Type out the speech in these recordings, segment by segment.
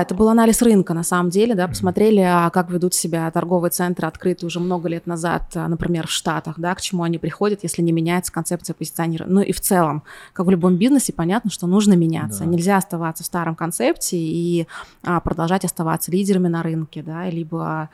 Это был анализ рынка, на самом деле, да, посмотрели, а как ведут себя торговые центры, открытые уже много лет назад, а, например, в Штатах, да, к чему они приходят, если не меняется концепция позиционирования. Ну и в целом, как в любом бизнесе, понятно, что нужно меняться. Да. Нельзя оставаться в старом концепте и а, продолжать оставаться лидерами на рынке, да, либо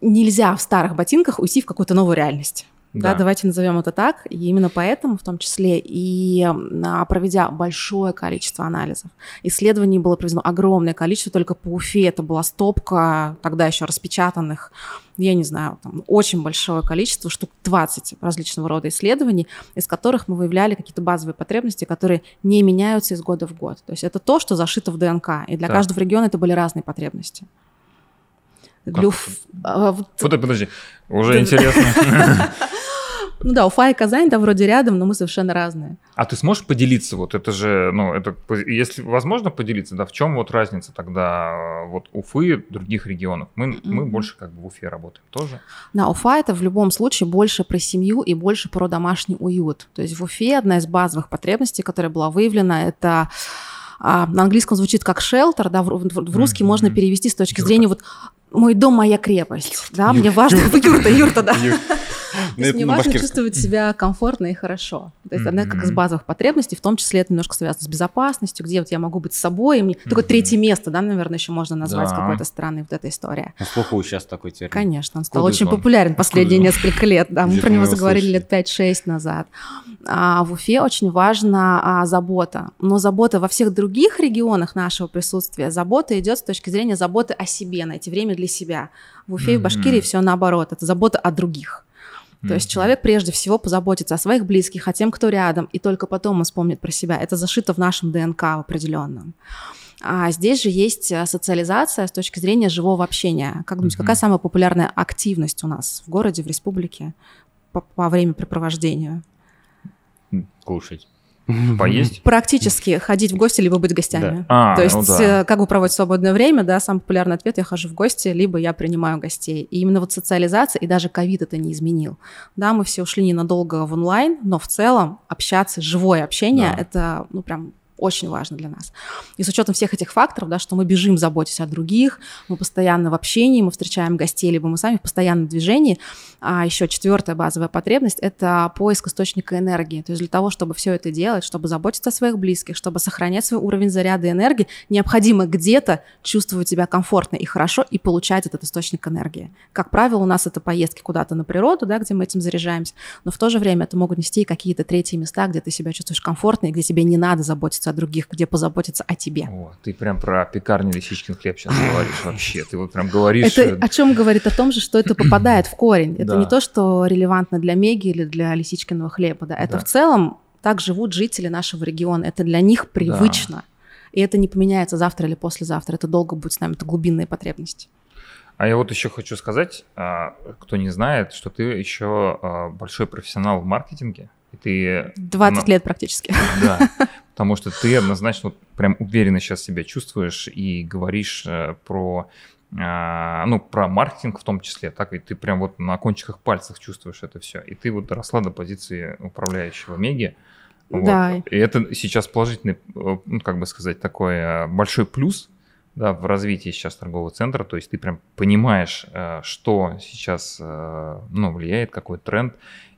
нельзя в старых ботинках уйти в какую-то новую реальность. Да. да, давайте назовем это так. И именно поэтому, в том числе, и а, проведя большое количество анализов, исследований было проведено огромное количество, только по Уфе это была стопка тогда еще распечатанных, я не знаю, там очень большое количество, штук 20 различного рода исследований, из которых мы выявляли какие-то базовые потребности, которые не меняются из года в год. То есть это то, что зашито в ДНК, и для так. каждого региона это были разные потребности. Люф... А, вот... Подожди, уже интересно. Ну да, Уфа и Казань, да, вроде рядом, но мы совершенно разные. А ты сможешь поделиться, вот это же, ну, это, если возможно поделиться, да, в чем вот разница тогда э, вот Уфы, других регионов? Мы, mm-hmm. мы больше как бы в Уфе работаем тоже. Да, Уфа это в любом случае больше про семью и больше про домашний уют. То есть в Уфе одна из базовых потребностей, которая была выявлена, это а, на английском звучит как shelter, да, в, в, в русский mm-hmm. можно перевести с точки зрения вот мой дом моя крепость, да, мне важно, юрта, юрта, да. То есть мне важно чувствовать себя комфортно и хорошо. То есть она как из базовых потребностей, в том числе это немножко связано с безопасностью, где вот я могу быть с собой. Мне... Такое третье место, да, наверное, еще можно назвать какой-то странной вот эта история. Ну, слуху сейчас такой термин. Конечно, он стал очень популярен последние несколько лет. Да, мы про него заговорили лет 5-6 назад. А в Уфе очень важна а, забота. Но забота во всех других регионах нашего присутствия, забота идет с точки зрения заботы о себе, найти время для себя. В Уфе и в Башкирии все наоборот. Это забота о других. То есть человек прежде всего позаботится о своих близких, о тем, кто рядом, и только потом он вспомнит про себя. Это зашито в нашем ДНК в определенном. А здесь же есть э, социализация с точки зрения живого общения. Как думаете, mm-hmm. какая самая популярная активность у нас в городе, в республике по, по времяпрепровождению? Кушать. Поесть? Практически ходить в гости, либо быть гостями. Да. А, То есть, ну да. Э, как вы проводите свободное время, да, самый популярный ответ, я хожу в гости, либо я принимаю гостей. И именно вот социализация, и даже ковид это не изменил. Да, мы все ушли ненадолго в онлайн, но в целом общаться, живое общение, да. это, ну, прям очень важно для нас. И с учетом всех этих факторов, да, что мы бежим, заботясь о других, мы постоянно в общении, мы встречаем гостей, либо мы сами в постоянном движении. А еще четвертая базовая потребность – это поиск источника энергии. То есть для того, чтобы все это делать, чтобы заботиться о своих близких, чтобы сохранять свой уровень заряда энергии, необходимо где-то чувствовать себя комфортно и хорошо и получать этот источник энергии. Как правило, у нас это поездки куда-то на природу, да, где мы этим заряжаемся, но в то же время это могут нести и какие-то третьи места, где ты себя чувствуешь комфортно и где тебе не надо заботиться заботиться о других, где позаботиться о тебе. О, ты прям про пекарню Лисичкин хлеб сейчас говоришь вообще. Ты вот прям говоришь... Это э, о чем говорит о том же, что это попадает в корень. Это не то, что релевантно для Меги или для Лисичкиного хлеба. Да. Это в целом так живут жители нашего региона. Это для них привычно. И это не поменяется завтра или послезавтра. Это долго будет с нами. Это глубинные потребности. А я вот еще хочу сказать, а, кто не знает, что ты еще а, большой профессионал в маркетинге. И ты... 20 лет практически. Да, потому что ты однозначно вот прям уверенно сейчас себя чувствуешь и говоришь э, про а, ну, про маркетинг в том числе, так ведь ты прям вот на кончиках пальцев чувствуешь это все. И ты вот доросла до позиции управляющего Меги. Вот. Да. И это сейчас положительный, э, ну, как бы сказать, такой э, большой плюс да, в развитии сейчас торгового центра. То есть ты прям понимаешь, что сейчас ну, влияет, какой тренд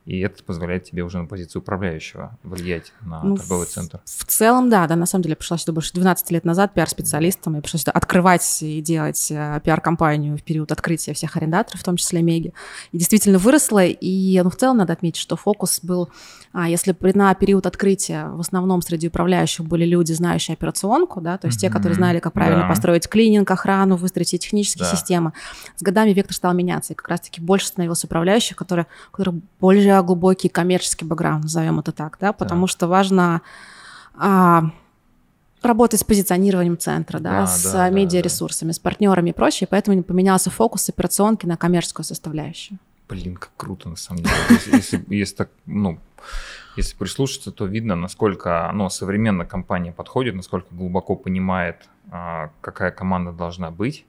и это позволяет тебе уже на позицию управляющего влиять на ну, торговый центр. В, в целом, да, да, на самом деле я пришла сюда больше 12 лет назад пиар-специалистом, я пришла сюда открывать и делать э, пиар-компанию в период открытия всех арендаторов, в том числе Меги. И действительно выросла, и ну, в целом надо отметить, что фокус был а если на период открытия в основном среди управляющих были люди, знающие операционку, да, то есть mm-hmm. те, которые знали, как правильно да. построить клининг, охрану, выстроить технические да. системы, с годами вектор стал меняться, и как раз-таки больше становилось управляющих, которые, у которых более глубокий коммерческий бэкграунд, назовем это так, да, потому да. что важно а, работать с позиционированием центра, да, да с да, медиаресурсами, да. с партнерами и прочее, поэтому поменялся фокус операционки на коммерческую составляющую. Блин, как круто на самом деле. Если, если, так, ну, если прислушаться, то видно, насколько ну, современная компания подходит, насколько глубоко понимает, а, какая команда должна быть.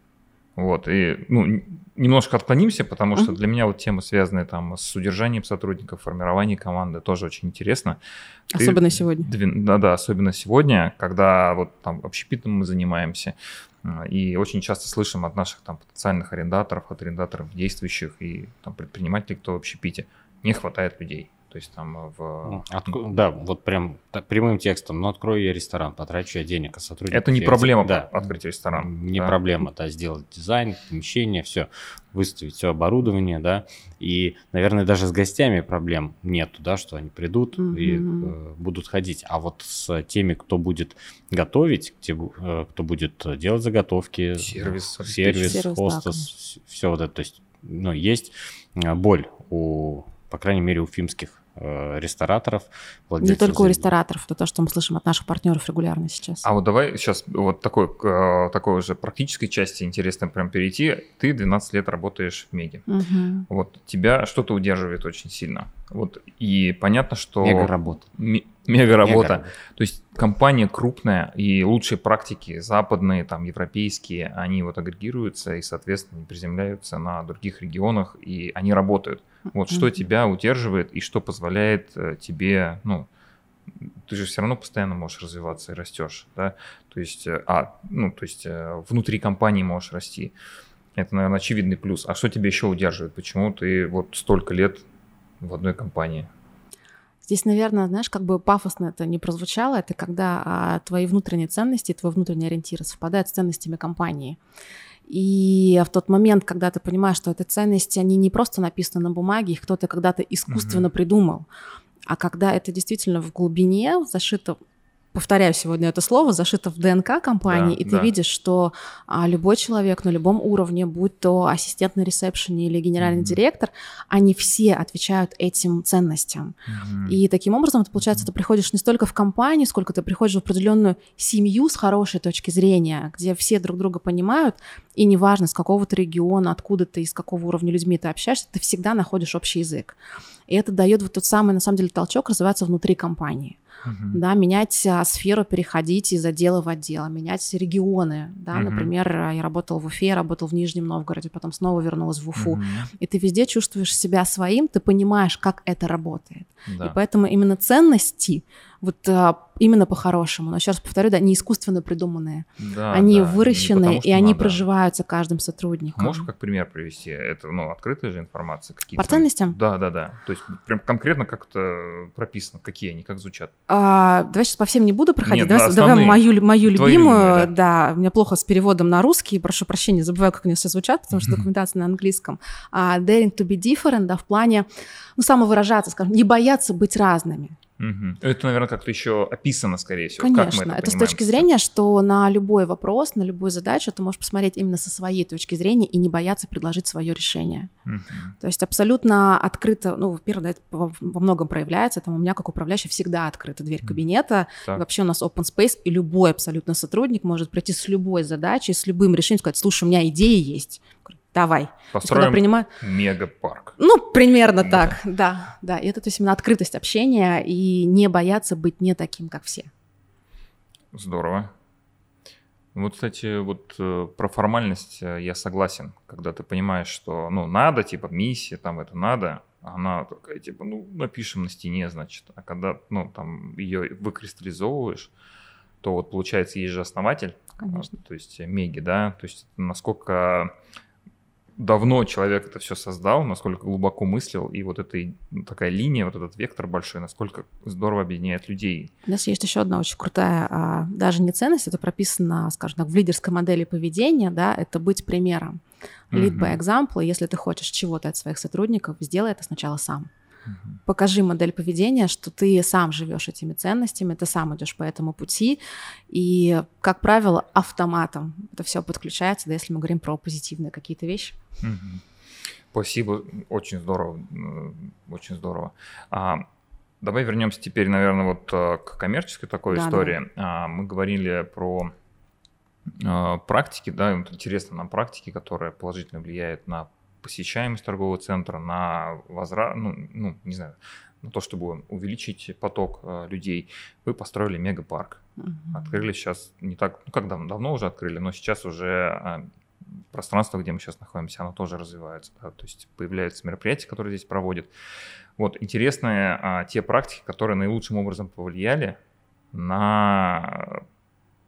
Вот, и, ну, немножко отклонимся, потому что для меня вот темы, связанные там с удержанием сотрудников, формированием команды, тоже очень интересно. Особенно Ты, сегодня. Да-да, особенно сегодня, когда вот там общепитом мы занимаемся, и очень часто слышим от наших там потенциальных арендаторов, от арендаторов действующих и там предпринимателей, кто в общепите, не хватает людей. То есть там э, в... Отко... Да, вот прям так, прямым текстом. Ну, открою я ресторан, потрачу я денег, а сотрудник... Это не проблема да. открыть ресторан. Не да. проблема, да, сделать дизайн, помещение, все, выставить все оборудование, да. И, наверное, даже с гостями проблем нету, да, что они придут mm-hmm. и э, будут ходить. А вот с теми, кто будет готовить, те, э, кто будет делать заготовки, сервис, сервис, сервис хостес, да, все вот это. То есть, ну, есть э, боль у, по крайней мере, у фимских Э, рестораторов. Не только у рестораторов, это то, что мы слышим от наших партнеров регулярно сейчас. А вот давай сейчас вот такой, э, такой уже практической части интересно прям перейти. Ты 12 лет работаешь в Меге. Угу. Вот тебя что-то удерживает очень сильно. Вот и понятно, что... Мега работа. Мега работа. То есть компания крупная, и лучшие практики западные, там, европейские, они вот агрегируются и, соответственно, приземляются на других регионах, и они работают. Вот что тебя удерживает и что позволяет э, тебе, ну, ты же все равно постоянно можешь развиваться и растешь, да, то есть, э, а, ну, то есть э, внутри компании можешь расти. Это, наверное, очевидный плюс. А что тебя еще удерживает? Почему ты вот столько лет в одной компании? Здесь, наверное, знаешь, как бы пафосно это не прозвучало, это когда а, твои внутренние ценности, твой внутренний ориентир совпадают с ценностями компании. И в тот момент, когда ты понимаешь, что эти ценности, они не просто написаны на бумаге, их кто-то когда-то искусственно mm-hmm. придумал, а когда это действительно в глубине зашито повторяю сегодня это слово, зашито в ДНК компании, да, и ты да. видишь, что а, любой человек на любом уровне, будь то ассистент на ресепшене или генеральный mm-hmm. директор, они все отвечают этим ценностям. Mm-hmm. И таким образом, это, получается, mm-hmm. ты приходишь не столько в компанию, сколько ты приходишь в определенную семью с хорошей точки зрения, где все друг друга понимают, и неважно, с какого то региона, откуда ты, из какого уровня людьми ты общаешься, ты всегда находишь общий язык. И это дает вот тот самый, на самом деле, толчок развиваться внутри компании да, менять а, сферу, переходить из отдела в отдел, менять регионы, да, uh-huh. например, а, я работала в Уфе, работал в Нижнем Новгороде, потом снова вернулась в Уфу, uh-huh. и ты везде чувствуешь себя своим, ты понимаешь, как это работает, да. и поэтому именно ценности вот а, именно по-хорошему. Но еще раз повторю, да, не искусственно придуманные. Да, они да, выращенные, и они надо. проживаются каждым сотрудником. Можешь как пример привести? Это, ну, открытая же информация. Какие По ценностям? Да, да, да. То есть прям конкретно как-то прописано, какие они, как звучат. А, давай сейчас по всем не буду проходить. Нет, давай, да, давай мою, мою любимую. Любимые, да. да, у меня плохо с переводом на русский, прошу прощения, забываю, как они все звучат, потому что документация на английском. Uh, daring to be different, да, в плане, ну, самовыражаться, скажем, не бояться быть разными. Угу. Это, наверное, как-то еще описано, скорее всего. Конечно, как мы это, это с точки зрения, что на любой вопрос, на любую задачу ты можешь посмотреть именно со своей точки зрения и не бояться предложить свое решение. Угу. То есть абсолютно открыто, ну, во-первых, да, это во, во многом проявляется, там у меня как управляющий всегда открыта дверь кабинета, так. вообще у нас open space, и любой абсолютно сотрудник может прийти с любой задачей, с любым решением, сказать, слушай, у меня идея есть давай. Построим принимаю... мегапарк. Ну, примерно да. так, да, да. И это то есть именно открытость общения и не бояться быть не таким, как все. Здорово. Вот, кстати, вот э, про формальность э, я согласен, когда ты понимаешь, что, ну, надо, типа, миссия, там, это надо, она такая, типа, ну, напишем на стене, значит, а когда, ну, там, ее выкристаллизовываешь, то вот, получается, есть же основатель, Конечно. то есть Меги, да, то есть насколько давно человек это все создал, насколько глубоко мыслил, и вот эта такая линия, вот этот вектор большой, насколько здорово объединяет людей. У нас есть еще одна очень крутая, а, даже не ценность, это прописано, скажем так, в лидерской модели поведения, да, это быть примером. Lead by example, если ты хочешь чего-то от своих сотрудников, сделай это сначала сам. Угу. Покажи модель поведения, что ты сам живешь этими ценностями, ты сам идешь по этому пути. И, как правило, автоматом это все подключается, да, если мы говорим про позитивные какие-то вещи. Угу. Спасибо, очень здорово, очень здорово. А, давай вернемся теперь, наверное, вот э, к коммерческой такой да, истории. Да. А, мы говорили про а, практики, да, интересно нам практики, которые положительно влияют на посещаемость торгового центра, на возврат, ну, ну, не знаю, на то, чтобы увеличить поток э, людей, вы построили мегапарк. Угу. Открыли сейчас не так, ну как давно, давно уже открыли, но сейчас уже э, пространство, где мы сейчас находимся, оно тоже развивается. Да? То есть появляются мероприятия, которые здесь проводят. Вот интересные а, те практики, которые наилучшим образом повлияли на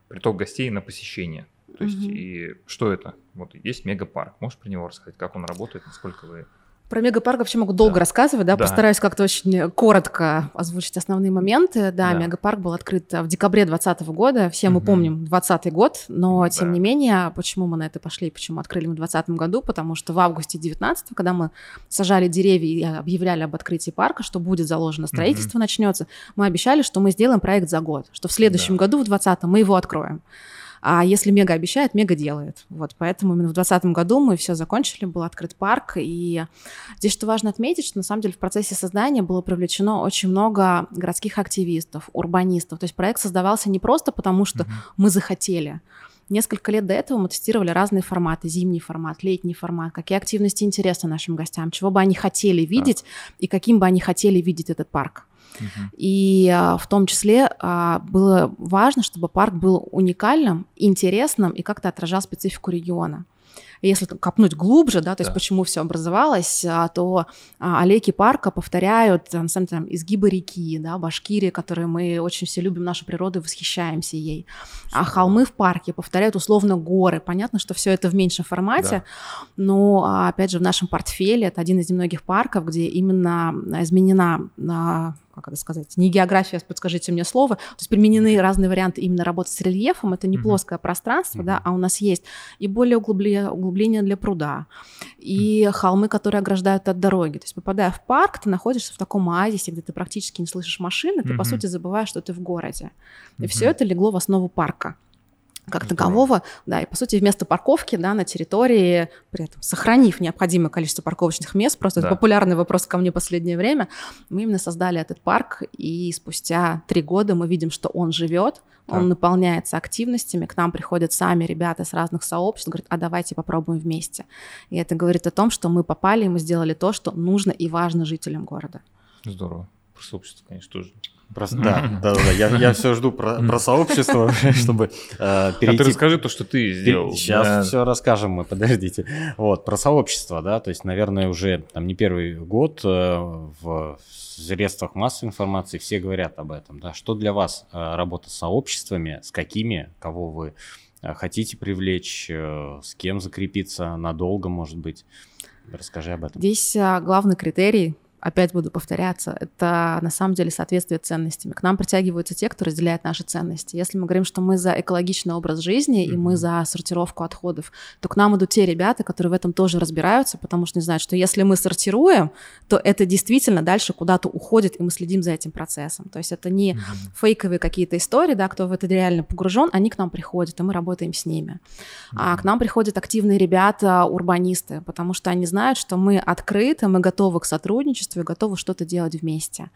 приток гостей, на посещение. То есть, mm и что это? Вот есть мегапарк. Можешь про него рассказать, как он работает, насколько вы про мегапарк вообще могу долго да. рассказывать, да? да, постараюсь как-то очень коротко озвучить основные моменты. Да, да. мегапарк был открыт в декабре 2020 года, все угу. мы помним 2020 год, но тем не менее, почему мы на это пошли, почему открыли мы в 2020 году, потому что в августе 19 когда мы сажали деревья и объявляли об открытии парка, что будет заложено строительство, угу. начнется, мы обещали, что мы сделаем проект за год, что в следующем да. году, в 2020 мы его откроем. А если Мега обещает, Мега делает. Вот, поэтому именно в 2020 году мы все закончили, был открыт парк. И здесь что важно отметить, что на самом деле в процессе создания было привлечено очень много городских активистов, урбанистов. То есть проект создавался не просто потому, что mm-hmm. мы захотели, Несколько лет до этого мы тестировали разные форматы, зимний формат, летний формат, какие активности интересны нашим гостям, чего бы они хотели видеть так. и каким бы они хотели видеть этот парк. И а, в том числе а, было важно, чтобы парк был уникальным, интересным и как-то отражал специфику региона. Если копнуть глубже, да, то есть почему все образовалось, а, то а, аллейки парка повторяют, на самом деле, изгибы реки, да, Башкирии, которые мы очень все любим, нашу природу, восхищаемся ей. А холмы в парке повторяют условно горы. Понятно, что все это в меньшем формате, да. но, опять же, в нашем портфеле это один из немногих парков, где именно изменена как это сказать, не география, подскажите мне слово, то есть применены разные варианты именно работы с рельефом, это не mm-hmm. плоское пространство, mm-hmm. да, а у нас есть и более углубление, углубление для пруда, и mm-hmm. холмы, которые ограждают от дороги, то есть попадая в парк, ты находишься в таком оазисе, где ты практически не слышишь машины, ты, mm-hmm. по сути, забываешь, что ты в городе, и mm-hmm. все это легло в основу парка как такового, да, и по сути вместо парковки, да, на территории, при этом сохранив необходимое количество парковочных мест, просто да. это популярный вопрос ко мне в последнее время, мы именно создали этот парк, и спустя три года мы видим, что он живет, он наполняется активностями, к нам приходят сами ребята с разных сообществ, говорят, а давайте попробуем вместе. И это говорит о том, что мы попали, и мы сделали то, что нужно и важно жителям города. Здорово. Про сообщество, конечно, тоже про, да, да, да, Я, я все жду про, про сообщество, чтобы э, перейти. А ты расскажи то, что ты сделал. Сейчас да. все расскажем мы, подождите. Вот, про сообщество, да, то есть, наверное, уже там не первый год э, в средствах массовой информации все говорят об этом, да. Что для вас э, работа с сообществами, с какими, кого вы э, хотите привлечь, э, с кем закрепиться надолго, может быть? Расскажи об этом. Здесь а, главный критерий опять буду повторяться, это на самом деле соответствие ценностями. К нам притягиваются те, кто разделяет наши ценности. Если мы говорим, что мы за экологичный образ жизни mm-hmm. и мы за сортировку отходов, то к нам идут те ребята, которые в этом тоже разбираются, потому что не знают, что если мы сортируем, то это действительно дальше куда-то уходит, и мы следим за этим процессом. То есть это не mm-hmm. фейковые какие-то истории, да, кто в это реально погружен, они к нам приходят, и мы работаем с ними. Mm-hmm. А к нам приходят активные ребята, урбанисты, потому что они знают, что мы открыты, мы готовы к сотрудничеству, сообществе готовы что-то делать вместе.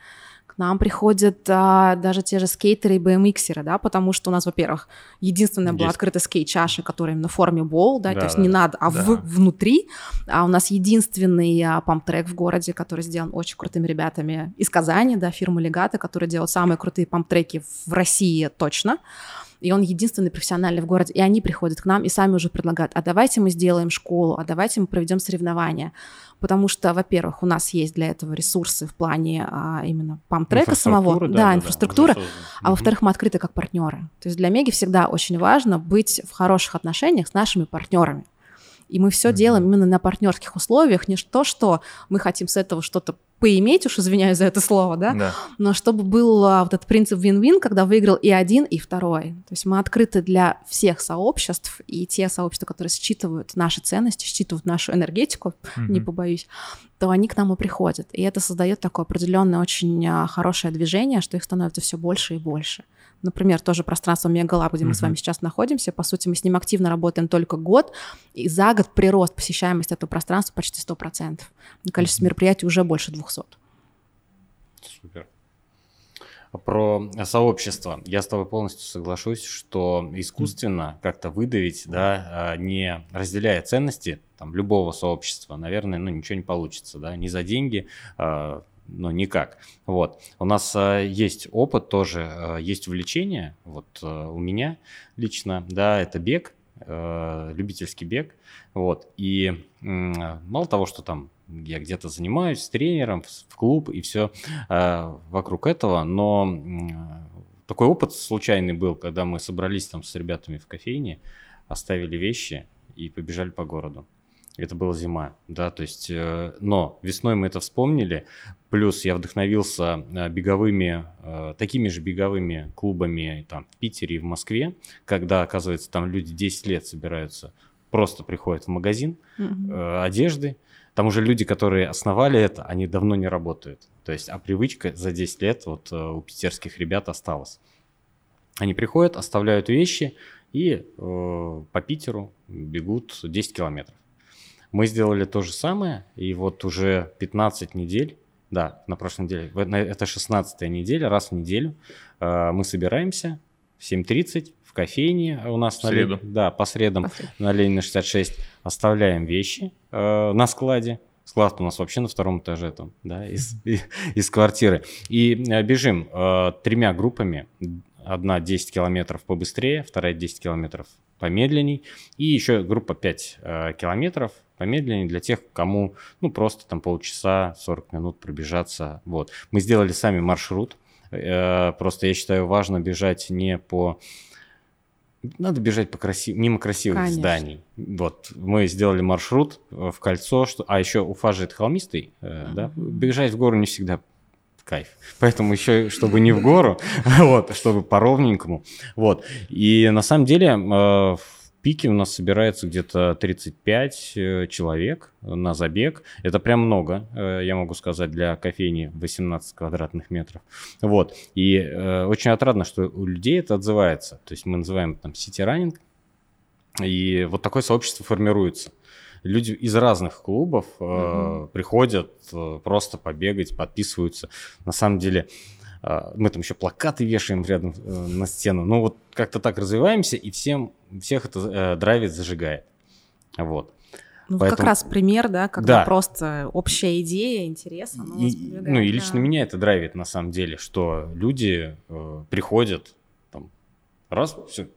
К нам приходят а, даже те же скейтеры и BMXеры, да, потому что у нас, во-первых, единственная была открыта скейт-чаша, которая именно в форме бол, да, да то есть да, не надо, а да. в, внутри. А у нас единственный а, памп-трек в городе, который сделан очень крутыми ребятами из Казани, да, фирма Легата, которая делает самые крутые памп-треки в России точно и он единственный профессиональный в городе, и они приходят к нам и сами уже предлагают, а давайте мы сделаем школу, а давайте мы проведем соревнования, потому что, во-первых, у нас есть для этого ресурсы в плане а, именно памтрека самого, да, да, инфраструктура, да, а во-вторых, мы открыты как партнеры. То есть для Меги всегда очень важно быть в хороших отношениях с нашими партнерами. И мы все mm-hmm. делаем именно на партнерских условиях, не то, что мы хотим с этого что-то поиметь, уж извиняюсь за это слово, да, да. но чтобы был а, вот этот принцип win-win, когда выиграл и один, и второй. То есть мы открыты для всех сообществ, и те сообщества, которые считывают наши ценности, считывают нашу энергетику, mm-hmm. не побоюсь, то они к нам и приходят. И это создает такое определенное очень а, хорошее движение, что их становится все больше и больше. Например, тоже пространство Мегалаб, где mm-hmm. мы с вами сейчас находимся. По сути, мы с ним активно работаем только год, и за год прирост посещаемости этого пространства почти 100%. Количество mm-hmm. мероприятий уже больше 200. Супер. Про сообщество. Я с тобой полностью соглашусь, что искусственно как-то выдавить, да, а, не разделяя ценности там, любого сообщества, наверное, ну, ничего не получится, да, не за деньги, а, ну, никак. Вот. У нас э, есть опыт тоже, э, есть увлечение, вот э, у меня лично, да, это бег, э, любительский бег, вот, и э, мало того, что там я где-то занимаюсь с тренером, в клуб и все э, вокруг этого, но э, такой опыт случайный был, когда мы собрались там с ребятами в кофейне, оставили вещи и побежали по городу. Это была зима, да, то есть, э, но весной мы это вспомнили, плюс я вдохновился э, беговыми, э, такими же беговыми клубами там в Питере и в Москве, когда, оказывается, там люди 10 лет собираются, просто приходят в магазин mm-hmm. одежды, там уже люди, которые основали это, они давно не работают, то есть, а привычка за 10 лет вот у питерских ребят осталась. Они приходят, оставляют вещи и э, по Питеру бегут 10 километров. Мы сделали то же самое, и вот уже 15 недель, да, на прошлой неделе, это 16 неделя, раз в неделю э, мы собираемся в 7.30 в кофейне у нас в на среду. да, по средам по на Ленина 66, оставляем вещи э, на складе, Склад у нас вообще на втором этаже там, да, из, из квартиры. И э, бежим э, тремя группами. Одна 10 километров побыстрее, вторая 10 километров помедленней. И еще группа 5 э, километров помедленнее для тех, кому ну просто там полчаса, 40 минут пробежаться. Вот. Мы сделали сами маршрут. Э, просто я считаю важно бежать не по надо бежать по красив... мимо красивых Конечно. зданий. Вот мы сделали маршрут э, в кольцо, что, а еще Уфа же это холмистый, э, да, бежать в гору не всегда кайф. Поэтому еще, чтобы не в гору, вот, чтобы по ровненькому. Вот. И на самом деле э, пике у нас собирается где-то 35 э, человек на забег. Это прям много, э, я могу сказать, для кофейни 18 квадратных метров. Вот. И э, очень отрадно, что у людей это отзывается. То есть мы называем там сити-раннинг, и вот такое сообщество формируется. Люди из разных клубов mm-hmm. э, приходят э, просто побегать, подписываются. На самом деле, мы там еще плакаты вешаем рядом э, на стену. Ну вот как-то так развиваемся, и всем, всех это э, драйвит, зажигает. Вот. Ну, Поэтому... как раз пример, да, когда да. просто общая идея, интерес. И, ну, и лично да. меня это драйвит на самом деле, что люди э, приходят, там, раз, все,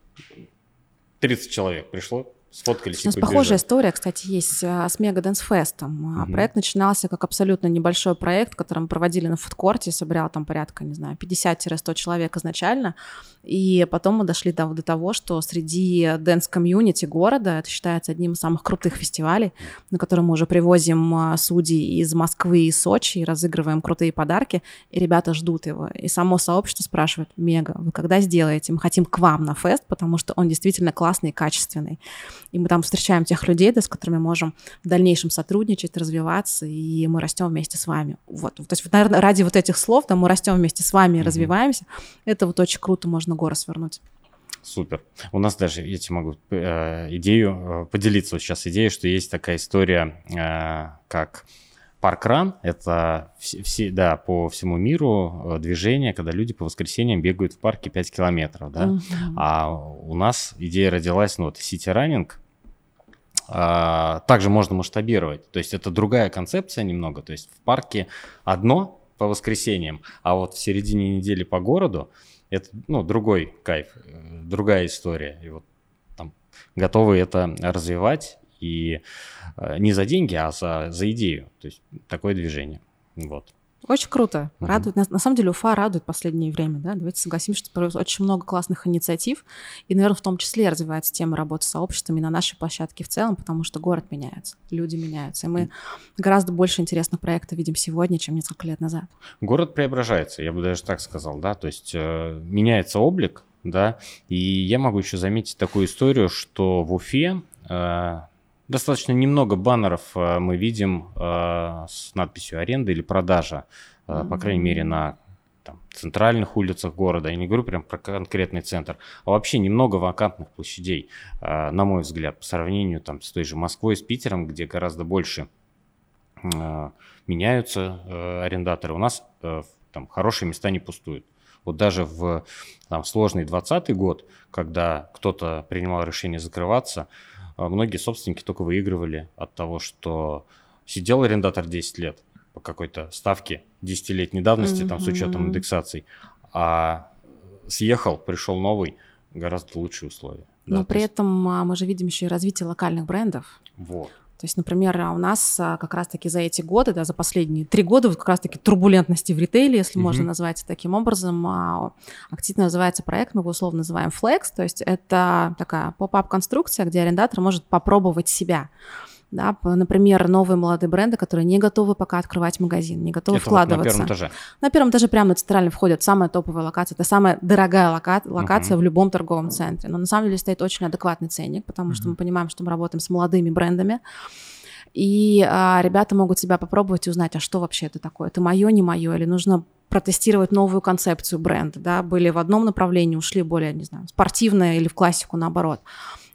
30 человек пришло, сфоткались. У нас похожая история, кстати, есть а, с Мега Дэнс Фестом. Угу. Проект начинался как абсолютно небольшой проект, который мы проводили на фудкорте, собирал там порядка, не знаю, 50-100 человек изначально. И потом мы дошли до, до того, что среди dance community города, это считается одним из самых крутых фестивалей, на который мы уже привозим а, судей из Москвы и Сочи, и разыгрываем крутые подарки, и ребята ждут его. И само сообщество спрашивает, Мега, вы когда сделаете? Мы хотим к вам на фест, потому что он действительно классный и качественный и мы там встречаем тех людей, да, с которыми можем в дальнейшем сотрудничать, развиваться, и мы растем вместе с вами. Вот, то есть, наверное, ради вот этих слов, да, мы растем вместе с вами и mm-hmm. развиваемся, это вот очень круто, можно горы свернуть. Все. У нас даже, я тебе могу э, идею э, поделиться вот сейчас идеей, что есть такая история, э, как Паркран — это все, да, по всему миру э, движение, когда люди по воскресеньям бегают в парке 5 километров, да. Uh-huh. А у нас идея родилась, ну вот, сити-раннинг, а, также можно масштабировать. То есть это другая концепция немного. То есть в парке одно по воскресеньям, а вот в середине недели по городу это ну, другой кайф, э, другая история. И вот там готовы это развивать и э, не за деньги, а за, за идею. То есть такое движение. Вот. Очень круто. Угу. Радует. На, на самом деле Уфа радует последнее время. Да? Давайте согласимся, что очень много классных инициатив. И, наверное, в том числе развивается тема работы с сообществами на нашей площадке в целом, потому что город меняется, люди меняются. И мы гораздо больше интересных проектов видим сегодня, чем несколько лет назад. Город преображается, я бы даже так сказал. да, То есть э, меняется облик, да, и я могу еще заметить такую историю, что в Уфе э, Достаточно немного баннеров э, мы видим э, с надписью аренда или продажа, mm-hmm. по крайней мере, на там, центральных улицах города. Я не говорю прям про конкретный центр, а вообще немного вакантных площадей, на мой взгляд, по сравнению там, с той же Москвой, с Питером, где гораздо больше меняются арендаторы. У нас там хорошие места не пустуют. Вот даже в там, сложный 2020 год, когда кто-то принимал решение закрываться, многие собственники только выигрывали от того, что сидел арендатор 10 лет по какой-то ставке 10-летней давности, mm-hmm. там с учетом индексаций, а съехал, пришел новый, гораздо лучшие условия. Но при есть... этом а, мы же видим еще и развитие локальных брендов. Вот. То есть, например, у нас а, как раз-таки за эти годы, да, за последние три года, вот как раз-таки турбулентности в ритейле, если mm-hmm. можно назвать таким образом, а, активно называется проект, мы его условно называем Flex, то есть это такая поп-ап-конструкция, где арендатор может попробовать себя. Да, например, новые молодые бренды, которые не готовы пока открывать магазин, не готовы это вкладываться. Вот на первом этаже. На первом этаже прямо на центральный входит самая топовая локация. Это самая дорогая лока- локация uh-huh. в любом торговом центре. Но на самом деле стоит очень адекватный ценник, потому uh-huh. что мы понимаем, что мы работаем с молодыми брендами. И а, ребята могут себя попробовать и узнать, а что вообще это такое? Это мое, не мое? Или нужно протестировать новую концепцию бренда, да, были в одном направлении, ушли более, не знаю, спортивное или в классику наоборот.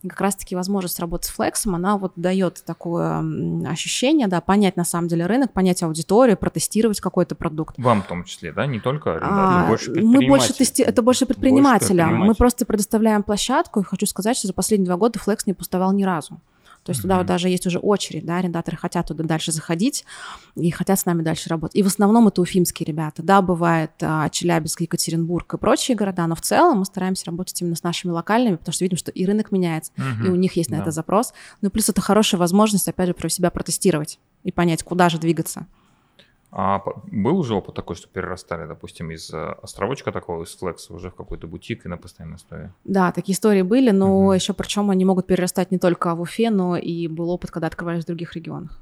И как раз-таки возможность работать с флексом, она вот дает такое ощущение, да, понять на самом деле рынок, понять аудиторию, протестировать какой-то продукт. Вам в том числе, да, не только а, больше Мы больше тести... это больше предпринимателя. Больше мы просто предоставляем площадку, и хочу сказать, что за последние два года флекс не пустовал ни разу. То есть mm-hmm. туда вот даже есть уже очередь, да, арендаторы хотят туда дальше заходить и хотят с нами дальше работать. И в основном это уфимские ребята, да, бывает а, Челябинск, Екатеринбург и прочие города, но в целом мы стараемся работать именно с нашими локальными, потому что видим, что и рынок меняется, mm-hmm. и у них есть на да. это запрос. Ну и плюс это хорошая возможность, опять же, про себя протестировать и понять, куда же двигаться. А был уже опыт такой, что перерастали, допустим, из э, островочка такого, из флекса уже в какой-то бутик и на постоянной основе? Да, такие истории были, но угу. еще причем они могут перерастать не только в Уфе, но и был опыт, когда открывались в других регионах.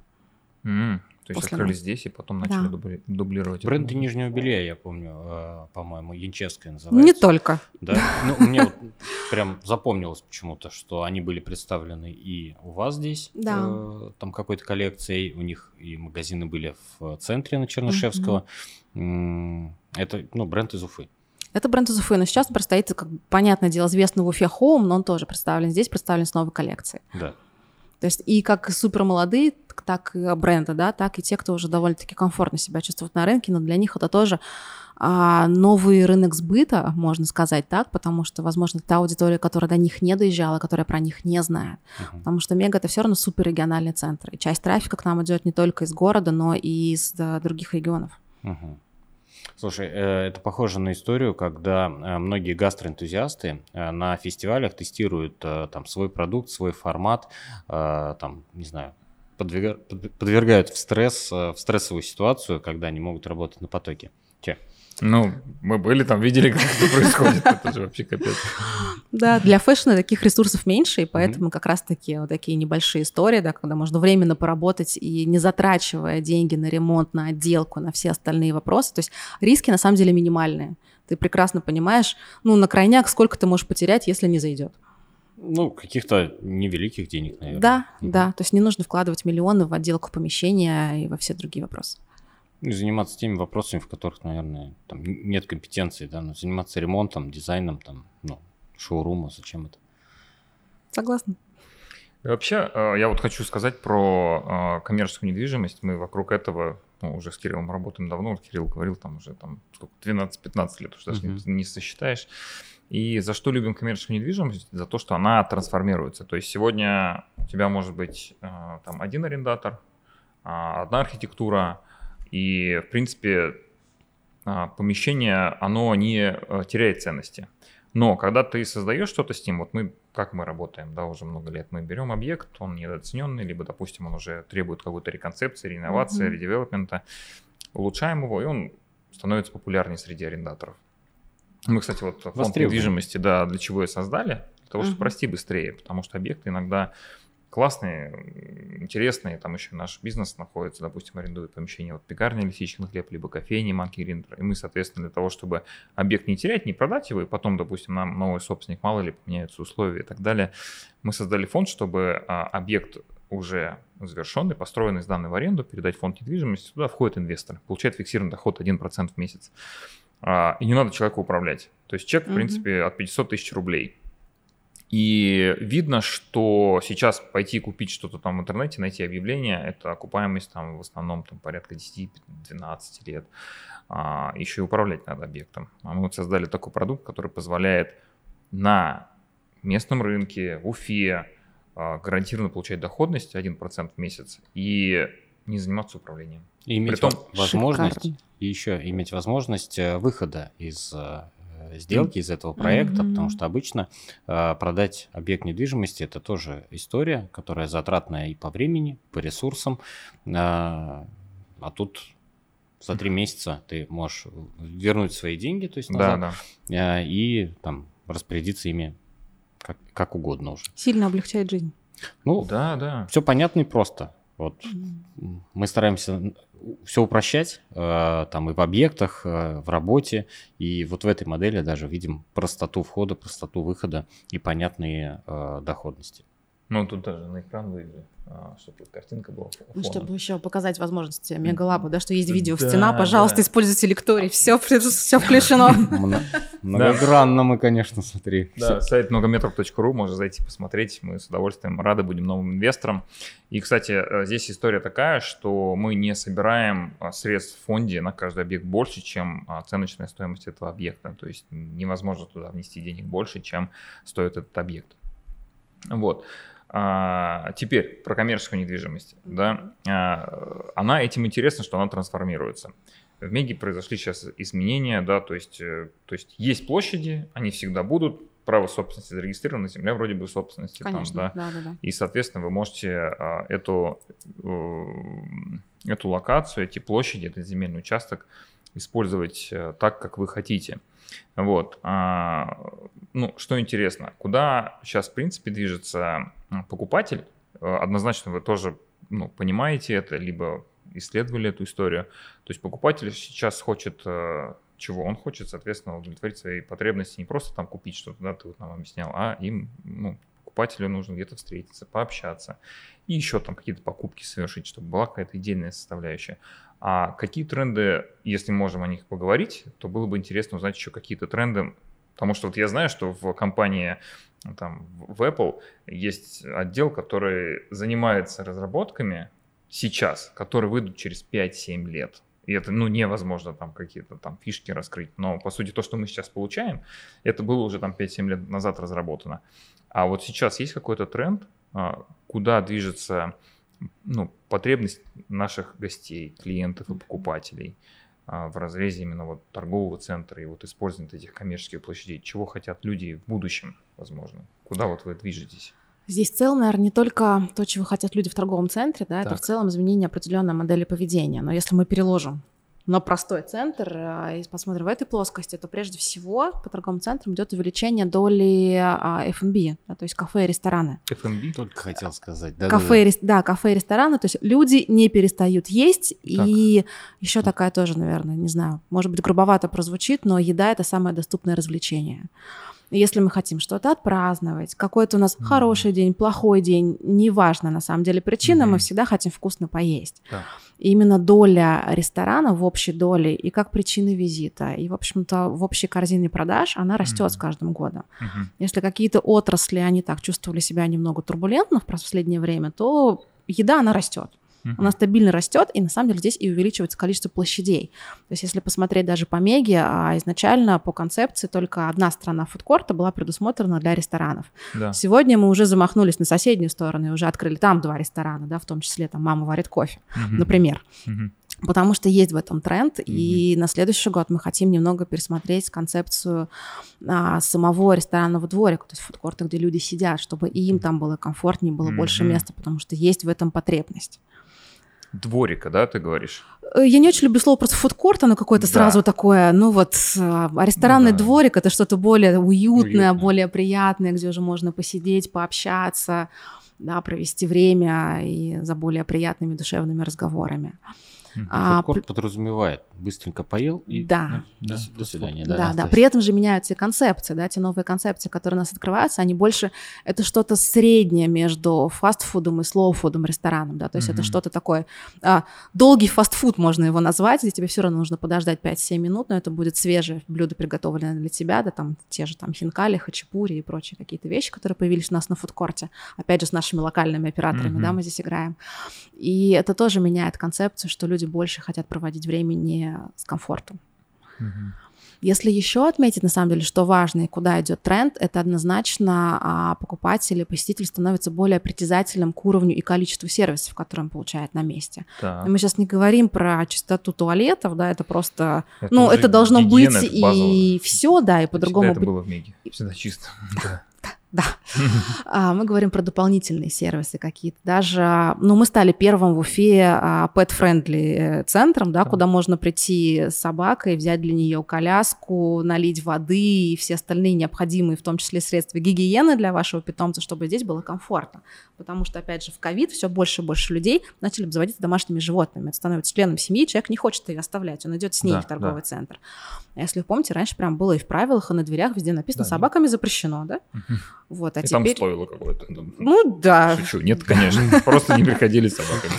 Mm. То есть После открыли здесь и потом начали да. дублировать. Бренды нижнего белья, я помню, э, по-моему, Янчевская называется. Не только. Да, ну, мне вот прям запомнилось почему-то, что они были представлены и у вас здесь, да. э, там какой-то коллекцией, у них и магазины были в центре на Чернышевского. Mm-hmm. Это, ну, бренд из Уфы. Это бренд из Уфы, но сейчас стоит, как понятное дело, известный в Уфе Home, но он тоже представлен здесь, представлен с новой коллекцией. Да. То есть и как супер молодые, так и бренды, да, так и те, кто уже довольно-таки комфортно себя чувствует на рынке, но для них это тоже а, новый рынок сбыта, можно сказать так, потому что, возможно, та аудитория, которая до них не доезжала, которая про них не знает. Uh-huh. Потому что Мега это все равно суперрегиональный центр. И часть трафика к нам идет не только из города, но и из да, других регионов. Uh-huh. Слушай, э, это похоже на историю, когда э, многие гастроэнтузиасты э, на фестивалях тестируют там свой продукт, свой формат, там, не знаю, подвергают в стресс, в стрессовую ситуацию, когда они могут работать на потоке. Че? Ну, мы были там, видели, как это происходит. Это же вообще капец. Да, для фэшна таких ресурсов меньше, и поэтому как раз таки вот такие небольшие истории, да, когда можно временно поработать и не затрачивая деньги на ремонт, на отделку, на все остальные вопросы. То есть риски на самом деле минимальные. Ты прекрасно понимаешь, ну, на крайняк сколько ты можешь потерять, если не зайдет. Ну, каких-то невеликих денег, наверное. Да, да. То есть не нужно вкладывать миллионы в отделку помещения и во все другие вопросы. Ну, и заниматься теми вопросами, в которых, наверное, там нет компетенции, да, но заниматься ремонтом, дизайном, там, ну, шоурума, зачем это? Согласна. И вообще, э, я вот хочу сказать про э, коммерческую недвижимость. Мы вокруг этого ну, уже с Кириллом работаем давно. Вот Кирилл говорил, там уже там 12-15 лет, уже даже uh-huh. не, не сосчитаешь. И за что любим коммерческую недвижимость? За то, что она трансформируется. То есть сегодня у тебя может быть э, там один арендатор, одна архитектура, и, в принципе, а, помещение, оно не э, теряет ценности. Но когда ты создаешь что-то с ним, вот мы, как мы работаем, да, уже много лет, мы берем объект, он недооцененный, либо, допустим, он уже требует какой-то реконцепции, реновации, mm-hmm. редевелопмента, улучшаем его, и он становится популярнее среди арендаторов. Мы, кстати, вот фонд недвижимости, да, для чего и создали? Для того, чтобы uh-huh. прости быстрее, потому что объекты иногда классные, интересные. Там еще наш бизнес находится, допустим, арендует помещение вот пекарни лисичный хлеб, либо кофейни Манки Гриндер. И мы, соответственно, для того, чтобы объект не терять, не продать его, и потом, допустим, нам новый собственник, мало ли, поменяются условия и так далее, мы создали фонд, чтобы а, объект уже завершенный, построенный, сданный в аренду, передать фонд недвижимости, туда входит инвестор, получает фиксированный доход 1% в месяц. А, и не надо человеку управлять. То есть чек, в принципе, от 500 тысяч рублей. И видно, что сейчас пойти купить что-то там в интернете, найти объявление, это окупаемость там в основном там, порядка 10-12 лет. А, еще и управлять надо объектом. А мы вот создали такой продукт, который позволяет на местном рынке, в Уфе, а, гарантированно получать доходность 1% в месяц и не заниматься управлением. И иметь Притом, возможность, шикарно. и еще иметь возможность э, выхода из э, сделки, из этого проекта, mm-hmm. потому что обычно э, продать объект недвижимости это тоже история, которая затратная и по времени, по ресурсам, э, а тут за три месяца ты можешь вернуть свои деньги, то есть назад, да, да. Э, и там распорядиться ими как, как угодно уже. Сильно облегчает жизнь. Ну, да, да. Все понятно и просто. Вот mm-hmm. мы стараемся все упрощать, э, там и в объектах, э, в работе, и вот в этой модели даже видим простоту входа, простоту выхода и понятные э, доходности. Ну, тут даже на экран вывели, а, чтобы картинка была. Ну, чтобы еще показать возможности Мегалабу, да, что есть видео, да, стена, пожалуйста, да. используйте лекторий, все, все включено. Многогранно мы, конечно, смотри. Да, сайт многометров.ру, можно зайти посмотреть, мы с удовольствием рады будем новым инвесторам. И, кстати, э, здесь история такая, что мы не собираем а, средств в фонде на каждый объект больше, чем а, оценочная стоимость этого объекта. То есть невозможно туда внести денег больше, чем стоит этот объект. Вот. А, теперь про коммерческую недвижимость. Да, а, она этим интересна, что она трансформируется. В Меге произошли сейчас изменения, да, то есть, э, то есть есть площади, они всегда будут, право собственности зарегистрировано, земля вроде бы собственности. Конечно, там, да, да, да, да. И, соответственно, вы можете а, эту, э, эту локацию, эти площади, этот земельный участок использовать э, так, как вы хотите. Вот. А, ну, что интересно, куда сейчас, в принципе, движется покупатель, э, однозначно вы тоже ну, понимаете это, либо исследовали эту историю. То есть покупатель сейчас хочет э, чего? Он хочет, соответственно, удовлетворить свои потребности, не просто там купить что-то, да, ты вот нам объяснял, а им, ну, покупателю нужно где-то встретиться, пообщаться и еще там какие-то покупки совершить, чтобы была какая-то идейная составляющая. А какие тренды, если можем о них поговорить, то было бы интересно узнать еще какие-то тренды, потому что вот я знаю, что в компании там, в Apple есть отдел, который занимается разработками сейчас, которые выйдут через 5-7 лет. И это, ну, невозможно там какие-то там фишки раскрыть. Но, по сути, то, что мы сейчас получаем, это было уже там 5-7 лет назад разработано. А вот сейчас есть какой-то тренд, а, куда движется ну, потребность наших гостей, клиентов и покупателей а, в разрезе именно вот торгового центра и вот использования этих коммерческих площадей. Чего хотят люди в будущем, возможно? Куда вот вы движетесь? Здесь в целом, наверное, не только то, чего хотят люди в торговом центре, да, так. это в целом изменение определенной модели поведения. Но если мы переложим на простой центр а, и посмотрим в этой плоскости, то прежде всего по торговым центрам идет увеличение доли а, F&B, да, то есть кафе и рестораны. F&B только хотел сказать. Да, кафе, да, да. да, кафе и рестораны, то есть люди не перестают есть, так. и еще такая тоже, наверное, не знаю, может быть грубовато прозвучит, но еда это самое доступное развлечение. Если мы хотим что-то отпраздновать, какой-то у нас mm-hmm. хороший день, плохой день, неважно на самом деле причина, mm-hmm. мы всегда хотим вкусно поесть. Да. И именно доля ресторана в общей доле и как причины визита, и, в общем-то, в общей корзине продаж, она растет mm-hmm. с каждым годом. Mm-hmm. Если какие-то отрасли, они так чувствовали себя немного турбулентно в последнее время, то еда, она растет. Uh-huh. Она стабильно растет, и на самом деле здесь и увеличивается количество площадей. То есть если посмотреть даже по Меге, а изначально по концепции только одна сторона фудкорта была предусмотрена для ресторанов. Да. Сегодня мы уже замахнулись на соседнюю сторону и уже открыли там два ресторана, да, в том числе там «Мама варит кофе», uh-huh. например. Uh-huh. Потому что есть в этом тренд, mm-hmm. и на следующий год мы хотим немного пересмотреть концепцию а, самого ресторанного дворика, то есть фудкорта, где люди сидят, чтобы им там было комфортнее, было mm-hmm. больше места, потому что есть в этом потребность дворика, да, ты говоришь? Э, я не очень люблю слово просто фудкорт, оно какое-то да. сразу такое, ну вот, а ресторанный ну, да. дворик это что-то более уютное, Уютно. более приятное, где уже можно посидеть, пообщаться, да, провести время и за более приятными душевными разговорами. А, Фудкорт подразумевает быстренько поел и да. Ну, до, до свидания. Да, да, да. При этом же меняются и концепции, да, те новые концепции, которые у нас открываются, они больше это что-то среднее между фастфудом и слоуфудом рестораном, да, то есть mm-hmm. это что-то такое а, долгий фастфуд можно его назвать, где тебе все равно нужно подождать 5-7 минут, но это будет свежее блюдо, приготовленное для тебя, да, там те же там хинкали, хачапури и прочие какие-то вещи, которые появились у нас на фудкорте, опять же с нашими локальными операторами, mm-hmm. да, мы здесь играем, и это тоже меняет концепцию, что люди больше хотят проводить времени с комфортом. Если еще отметить, на самом деле, что важно и куда идет тренд, это однозначно а, покупатель посетитель становится более притязательным к уровню и количеству сервисов, которые он получает на месте. Да. Мы сейчас не говорим про чистоту туалетов, да, это просто, это ну, это должно быть и все, да, и по-другому. Это было в Меге, всегда чисто. Да да. А, мы говорим про дополнительные сервисы какие-то. Даже, ну, мы стали первым в Уфе а, pet-friendly э, центром, да, куда можно прийти с собакой, взять для нее коляску, налить воды и все остальные необходимые, в том числе средства гигиены для вашего питомца, чтобы здесь было комфортно. Потому что, опять же, в ковид все больше и больше людей начали обзаводиться домашними животными. Это становится членом семьи, человек не хочет ее оставлять, он идет с ней да, в торговый да. центр. А если вы помните, раньше прям было и в правилах, и на дверях везде написано да, «собаками запрещено», да? Вот, а и теперь... там стоило какое-то. Ну да. Шучу. Нет, конечно. Просто не приходили с собаками.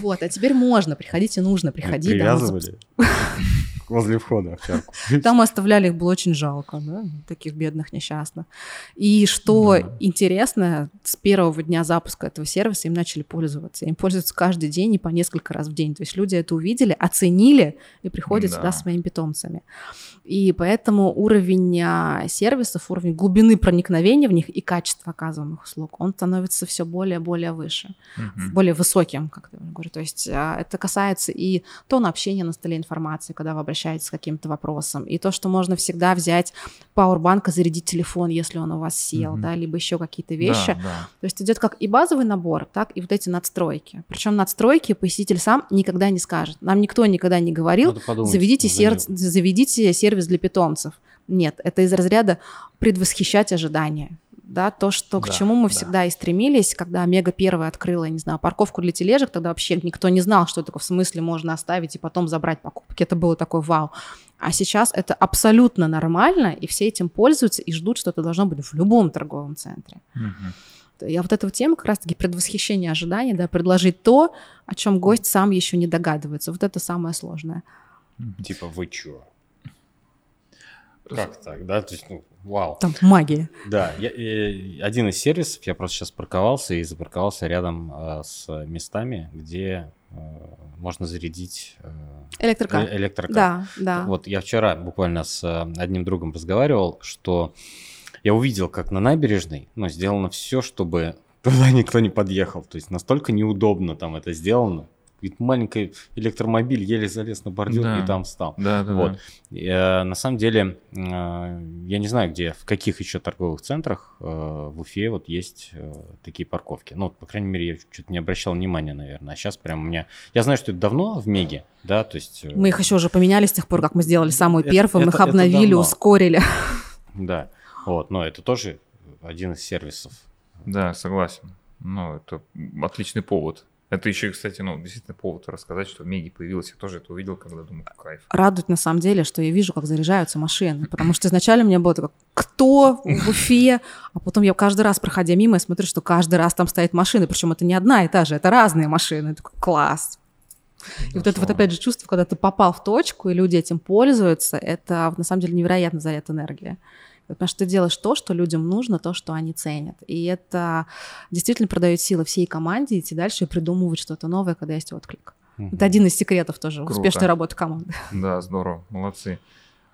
Вот, а теперь можно приходить и нужно приходить. Привязывали возле входа в чарку. Там оставляли их, было очень жалко, да, таких бедных несчастных. И что да. интересно, с первого дня запуска этого сервиса им начали пользоваться. Им пользуются каждый день и по несколько раз в день. То есть люди это увидели, оценили и приходят да. сюда своими питомцами. И поэтому уровень а, сервисов, уровень глубины проникновения в них и качества оказываемых услуг, он становится все более и более выше, угу. более высоким, как я говорю. То есть а, это касается и тона общения на столе информации, когда вы обращаетесь с каким-то вопросом, и то, что можно всегда взять пауэрбанк и зарядить телефон, если он у вас сел, угу. да, либо еще какие-то вещи. Да, да. То есть идет как и базовый набор, так и вот эти надстройки. Причем надстройки посетитель сам никогда не скажет. Нам никто никогда не говорил, подумать, заведите, сердце, заведите сервис сервис для питомцев. Нет, это из разряда предвосхищать ожидания. Да, то, что, да, к чему мы да. всегда и стремились, когда Омега первая открыла, я не знаю, парковку для тележек, тогда вообще никто не знал, что такое в смысле можно оставить и потом забрать покупки. Это было такое вау. А сейчас это абсолютно нормально, и все этим пользуются и ждут, что это должно быть в любом торговом центре. Угу. Я вот эту тему как раз-таки предвосхищение ожиданий, да, предложить то, о чем гость сам еще не догадывается. Вот это самое сложное. Типа вы чё? Как так, да? То есть, ну, вау. Там магия. Да, я, я, один из сервисов, я просто сейчас парковался и запарковался рядом э, с местами, где э, можно зарядить э, электрокар. Э, электрокар. Да, да. Вот я вчера буквально с э, одним другом разговаривал, что я увидел, как на набережной, ну, сделано все, чтобы туда никто не подъехал. То есть настолько неудобно там это сделано. Говорит, маленький электромобиль еле залез на бордюр да. и там встал. Да, да, вот. Да. И, э, на самом деле, э, я не знаю, где, в каких еще торговых центрах э, в Уфе вот есть э, такие парковки. Ну, по крайней мере, я что-то не обращал внимания, наверное. А сейчас прям у меня... Я знаю, что это давно в Меге, да, то есть... Э, мы их еще уже поменяли с тех пор, как мы сделали самую первую, мы их обновили, ускорили. Да, вот, но это тоже один из сервисов. Да, согласен. Ну, это отличный повод это еще, кстати, ну, действительно повод рассказать, что Меги появилась. Я тоже это увидел, когда думаю, кайф. Радует на самом деле, что я вижу, как заряжаются машины. Потому что изначально мне было такое, кто в Уфе? А потом я каждый раз, проходя мимо, я смотрю, что каждый раз там стоит машина. Причем это не одна и та же, это разные машины. Я класс. И вот это вот опять же чувство, когда ты попал в точку, и люди этим пользуются, это на самом деле невероятно заряд энергии. Потому что ты делаешь то, что людям нужно, то, что они ценят. И это действительно продает силы всей команде идти дальше и придумывать что-то новое, когда есть отклик. Угу. Это один из секретов тоже Круто. успешной работы команды. Да, здорово, молодцы.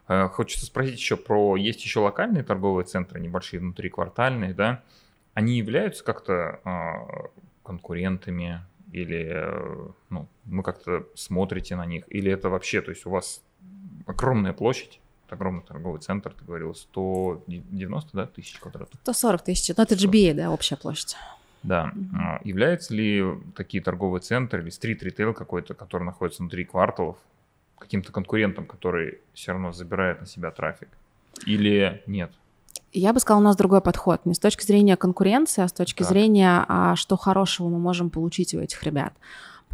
Э, хочется спросить еще про... Есть еще локальные торговые центры, небольшие, внутриквартальные, да? Они являются как-то э, конкурентами или э, ну, вы как-то смотрите на них? Или это вообще, то есть у вас огромная площадь, огромный торговый центр, ты говорил, 190 да, тысяч квадратов? 140 тысяч, ну это GBA, да, общая площадь. Да. Mm-hmm. Являются ли такие торговые центры или стрит-ритейл какой-то, который находится внутри кварталов, каким-то конкурентом, который все равно забирает на себя трафик? Или нет? Я бы сказала, у нас другой подход. Не с точки зрения конкуренции, а с точки так. зрения, а что хорошего мы можем получить у этих ребят.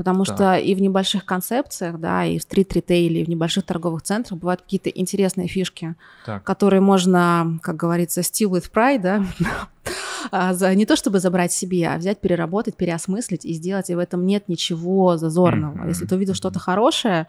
Потому да. что и в небольших концепциях, да, и в стрит-ритейле, и в небольших торговых центрах бывают какие-то интересные фишки, так. которые можно, как говорится, steal with pride, да, а, за, не то чтобы забрать себе, а взять, переработать, переосмыслить и сделать, и в этом нет ничего зазорного. Mm-hmm. Если ты увидел что-то хорошее,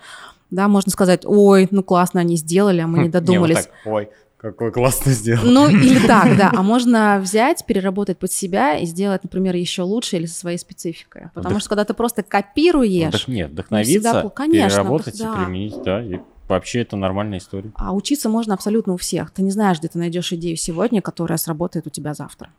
да, можно сказать, ой, ну классно они сделали, а мы не додумались. Ой, какой классно сделал. Ну, или так, да. А можно взять, переработать под себя и сделать, например, еще лучше или со своей спецификой. Потому Вдох... что когда ты просто копируешь... Вдох... Нет, вдохновиться, всегда... Конечно, переработать да. и применить, да, и вообще это нормальная история. А учиться можно абсолютно у всех. Ты не знаешь, где ты найдешь идею сегодня, которая сработает у тебя завтра.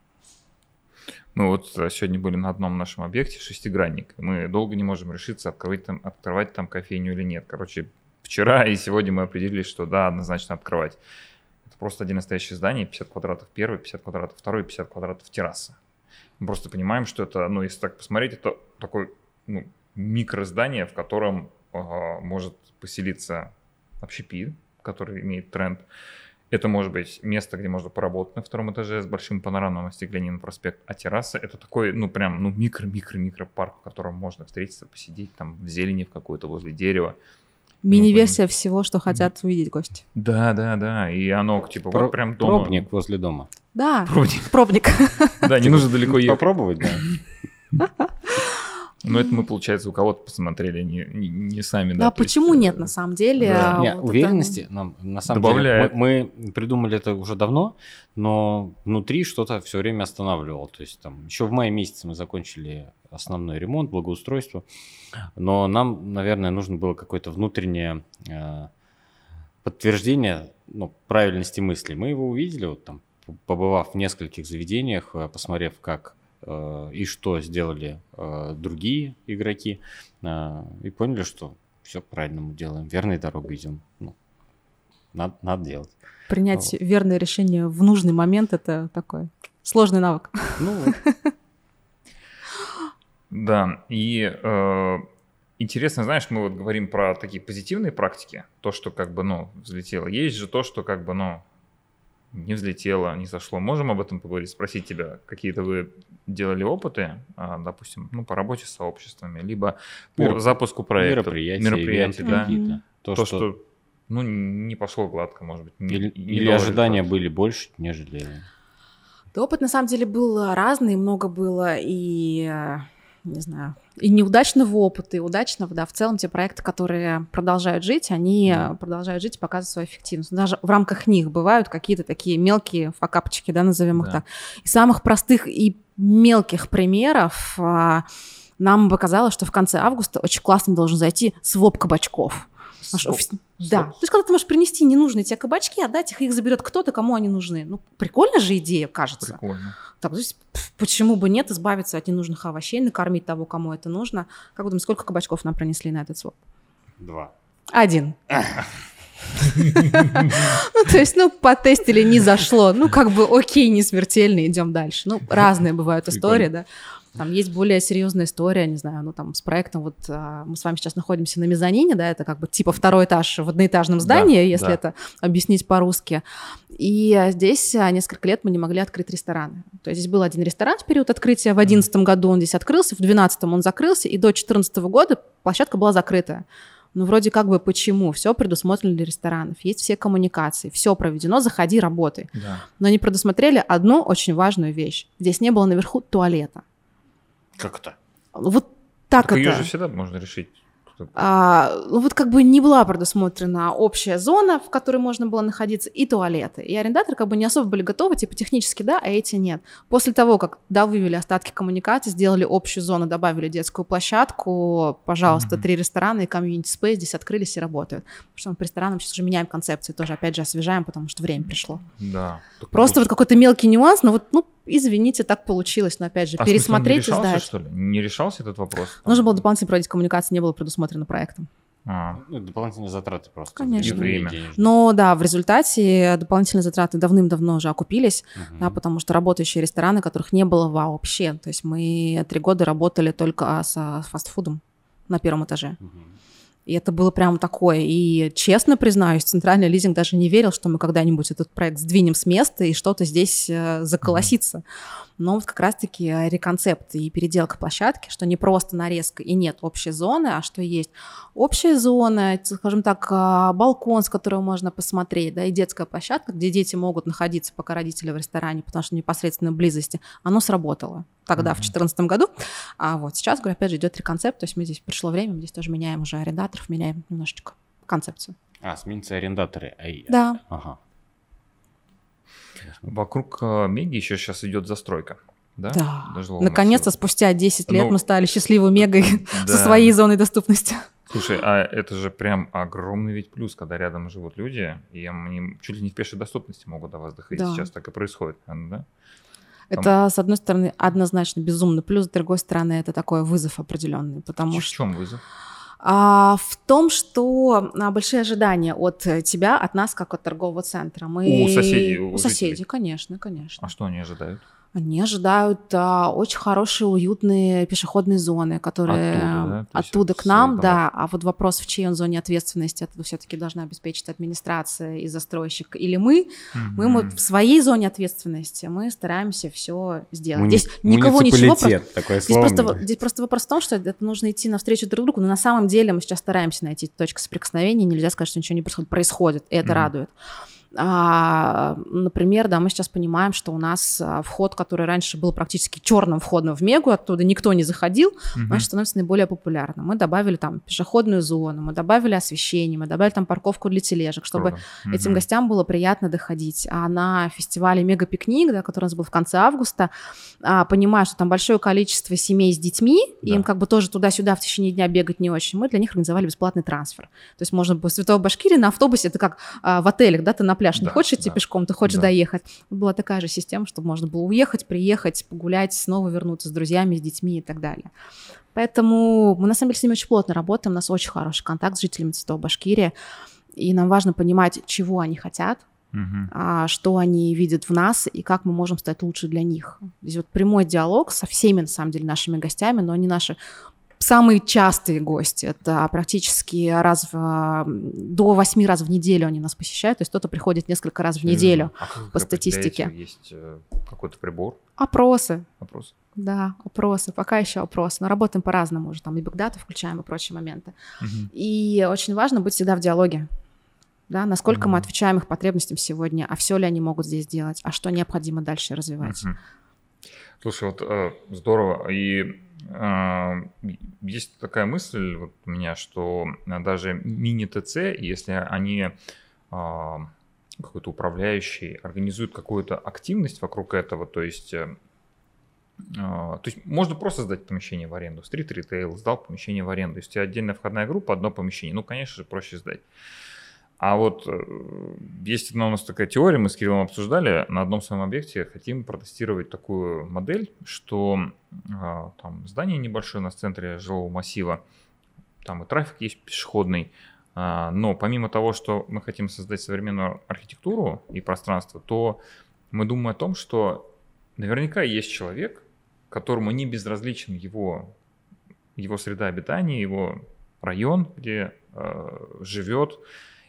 Мы вот э, сегодня были на одном нашем объекте, шестигранник. Мы долго не можем решиться, открывать там, открывать там кофейню или нет. Короче, вчера и сегодня мы определились, что да, однозначно открывать. Просто один настоящее здание, 50 квадратов первый, 50 квадратов второй, 50 квадратов терраса. Мы просто понимаем, что это, ну, если так посмотреть, это такой ну, микроздание, в котором э, может поселиться общепит, который имеет тренд. Это может быть место, где можно поработать на втором этаже с большим панорамным остеклением проспект, а терраса это такой, ну прям, ну микро-микро-микро парк, в котором можно встретиться, посидеть там в зелени в какой-то возле дерева. Мини-версия ну, всего, что хотят увидеть гости. Да, да, да. И оно типа Про- вот прям дома. Пробник возле дома. Да. Пробник. Пробник. Да, не нужно далеко ехать. Попробовать, да. Но это мы, получается, у кого-то посмотрели, не, не, не сами. Да, да почему есть, нет, на самом деле? Да. А Нет, вот уверенности это... нам на самом Добавляет. деле мы, мы придумали это уже давно, но внутри что-то все время останавливало. То есть там еще в мае месяце мы закончили основной ремонт, благоустройство, но нам, наверное, нужно было какое-то внутреннее э, подтверждение ну, правильности мысли. Мы его увидели, вот там, побывав в нескольких заведениях, э, посмотрев, как Э, и что сделали э, другие игроки, э, и поняли, что все правильно мы делаем, верной дорогой идем. Ну, надо, надо делать. Принять вот. верное решение в нужный момент это такой сложный навык. Ну, да, и э, интересно, знаешь, мы вот говорим про такие позитивные практики, то, что как бы, ну, взлетело. Есть же то, что как бы, ну, не взлетело, не сошло. Можем об этом поговорить, спросить тебя, какие-то вы делали опыты, а, допустим, ну, по работе с сообществами, либо по Мероп... запуску проекта, мероприятия, мероприятия да? какие-то. То, то что... что, ну, не пошло гладко, может быть. Не, или или ожидания результат. были больше, нежели... Да, опыт на самом деле был разный, много было и э, не знаю, и неудачного опыта, и удачного, да, в целом те проекты, которые продолжают жить, они продолжают жить и показывают свою эффективность. Даже в рамках них бывают какие-то такие мелкие факапчики, да, назовем да. их так. И самых простых и мелких примеров а, нам показалось, что в конце августа очень классно должен зайти своп кабачков. Наш офис... Да. То есть, когда ты можешь принести ненужные тебе кабачки, отдать их, их заберет кто-то, кому они нужны. Ну, прикольная же идея, кажется. Прикольно. Так, то есть, почему бы нет избавиться от ненужных овощей, накормить того, кому это нужно. Как вы думаете, сколько кабачков нам принесли на этот своп? Два. Один. Ну, то есть, ну, потестили, не зашло. Ну, как бы, окей, не смертельно, идем дальше. Ну, разные бывают истории, да. Там есть более серьезная история, не знаю, ну там с проектом, вот а, мы с вами сейчас находимся на мезонине, да, это как бы типа второй этаж в одноэтажном здании, да, если да. это объяснить по-русски. И здесь а, несколько лет мы не могли открыть рестораны. То есть здесь был один ресторан в период открытия, в 2011 году он здесь открылся, в 2012 он закрылся, и до 2014 года площадка была закрытая. Ну, вроде как бы почему? Все предусмотрено для ресторанов, есть все коммуникации, все проведено, заходи, работай. Да. Но они предусмотрели одну очень важную вещь. Здесь не было наверху туалета. Как это? Вот так, так это. Ее же всегда можно решить. А, ну вот как бы не была предусмотрена общая зона, в которой можно было находиться, и туалеты. И арендаторы как бы не особо были готовы, типа технически да, а эти нет. После того, как да, вывели остатки коммуникации, сделали общую зону, добавили детскую площадку, пожалуйста, mm-hmm. три ресторана и комьюнити спейс здесь открылись и работают. Потому что мы по ресторанам сейчас уже меняем концепции, тоже опять же освежаем, потому что время пришло. Да. Просто вот какой-то мелкий нюанс, но вот, ну, извините, так получилось, но опять же, а пересмотреть смысле, и сдать. что ли? Не решался этот вопрос? Нужно было дополнительно проводить коммуникации, не было предусмотрено проектом. А. Ну, дополнительные затраты просто. Конечно. время. Но да, в результате дополнительные затраты давным-давно уже окупились, угу. да, потому что работающие рестораны, которых не было вообще. То есть мы три года работали только с фастфудом на первом этаже. Угу. И это было прям такое. И честно признаюсь, центральный лизинг даже не верил, что мы когда-нибудь этот проект сдвинем с места и что-то здесь э, заколосится. Mm-hmm но вот как раз-таки э, реконцепт и переделка площадки, что не просто нарезка и нет общей зоны, а что есть общая зона, скажем так, а, балкон, с которого можно посмотреть, да, и детская площадка, где дети могут находиться, пока родители в ресторане, потому что непосредственно близости, оно сработало тогда, mm-hmm. в 2014 году. А вот сейчас, говорю, опять же, идет реконцепт, то есть мы здесь пришло время, мы здесь тоже меняем уже арендаторов, меняем немножечко концепцию. А, сменятся арендаторы. Да. Ага. Вокруг э, Меги еще сейчас идет застройка. Да, да. наконец-то спустя 10 лет ну, мы стали счастливой Мегой да. со своей зоной доступности. Слушай, а это же прям огромный ведь плюс, когда рядом живут люди, и они чуть ли не в пешей доступности могут до вас доходить. Да. Сейчас так и происходит, да? Это, с одной стороны, однозначно безумно, плюс, с другой стороны, это такой вызов определенный, потому в что... В чем вызов? А, в том, что а, большие ожидания от тебя, от нас, как от торгового центра. Мы... У соседей? У, у соседей, конечно, конечно. А что они ожидают? Они ожидают а, очень хорошие, уютные пешеходные зоны, которые оттуда, да? оттуда к нам, да. А вот вопрос, в чьей он зоне ответственности, это все-таки должна обеспечить администрация и застройщик или мы. Mm-hmm. Мы, в своей зоне ответственности мы стараемся все сделать. Муни... Здесь никого ничего. Такое здесь, просто, здесь просто вопрос в том, что это нужно идти навстречу друг другу, но на самом деле мы сейчас стараемся найти точку соприкосновения. Нельзя сказать, что ничего не происходит. Происходит, и это mm-hmm. радует. А, например, да, мы сейчас понимаем, что у нас а, вход, который раньше был практически черным входом в Мегу, оттуда никто не заходил, угу. значит, становится наиболее популярным. Мы добавили там пешеходную зону, мы добавили освещение, мы добавили там парковку для тележек, чтобы угу. этим гостям было приятно доходить. А на фестивале Мега Пикник, да, который у нас был в конце августа, а, понимая, что там большое количество семей с детьми, да. им как бы тоже туда-сюда в течение дня бегать не очень, мы для них организовали бесплатный трансфер. То есть можно по Святого Башкирии на автобусе, это как в отелях, да, ты на пляж не да, хочешь идти да, пешком, ты хочешь да. доехать. Была такая же система, чтобы можно было уехать, приехать, погулять, снова вернуться с друзьями, с детьми и так далее. Поэтому мы на самом деле с ними очень плотно работаем, у нас очень хороший контакт с жителями Цветов Башкирии, и нам важно понимать, чего они хотят, Uh-huh. А, что они видят в нас и как мы можем стать лучше для них. Здесь вот прямой диалог со всеми, на самом деле, нашими гостями, но они наши самые частые гости. Это практически раз в, до восьми раз в неделю они нас посещают. То есть кто-то приходит несколько раз в неделю а по статистике. Есть э, какой-то прибор? Опросы. Опросы. Да, опросы. Пока еще опросы. Но работаем по-разному уже. Там и бигдату включаем и прочие моменты. Угу. И очень важно быть всегда в диалоге. Да, насколько угу. мы отвечаем их потребностям сегодня, а все ли они могут здесь делать, а что необходимо дальше развивать. Угу. Слушай, вот э, здорово. И есть такая мысль вот у меня, что даже мини-ТЦ, если они э, какой-то управляющий организуют какую-то активность вокруг этого, то есть э, то есть можно просто сдать помещение в аренду. Стрит ритейл сдал помещение в аренду. Если у тебя отдельная входная группа, одно помещение, ну, конечно же, проще сдать. А вот э, есть одна у нас такая теория, мы с Кириллом обсуждали, на одном своем объекте хотим протестировать такую модель, что а, там здание небольшое у нас в центре жилого массива, там и трафик есть пешеходный, а, но помимо того, что мы хотим создать современную архитектуру и пространство, то мы думаем о том, что наверняка есть человек, которому не безразличен его, его среда обитания, его район, где э, живет,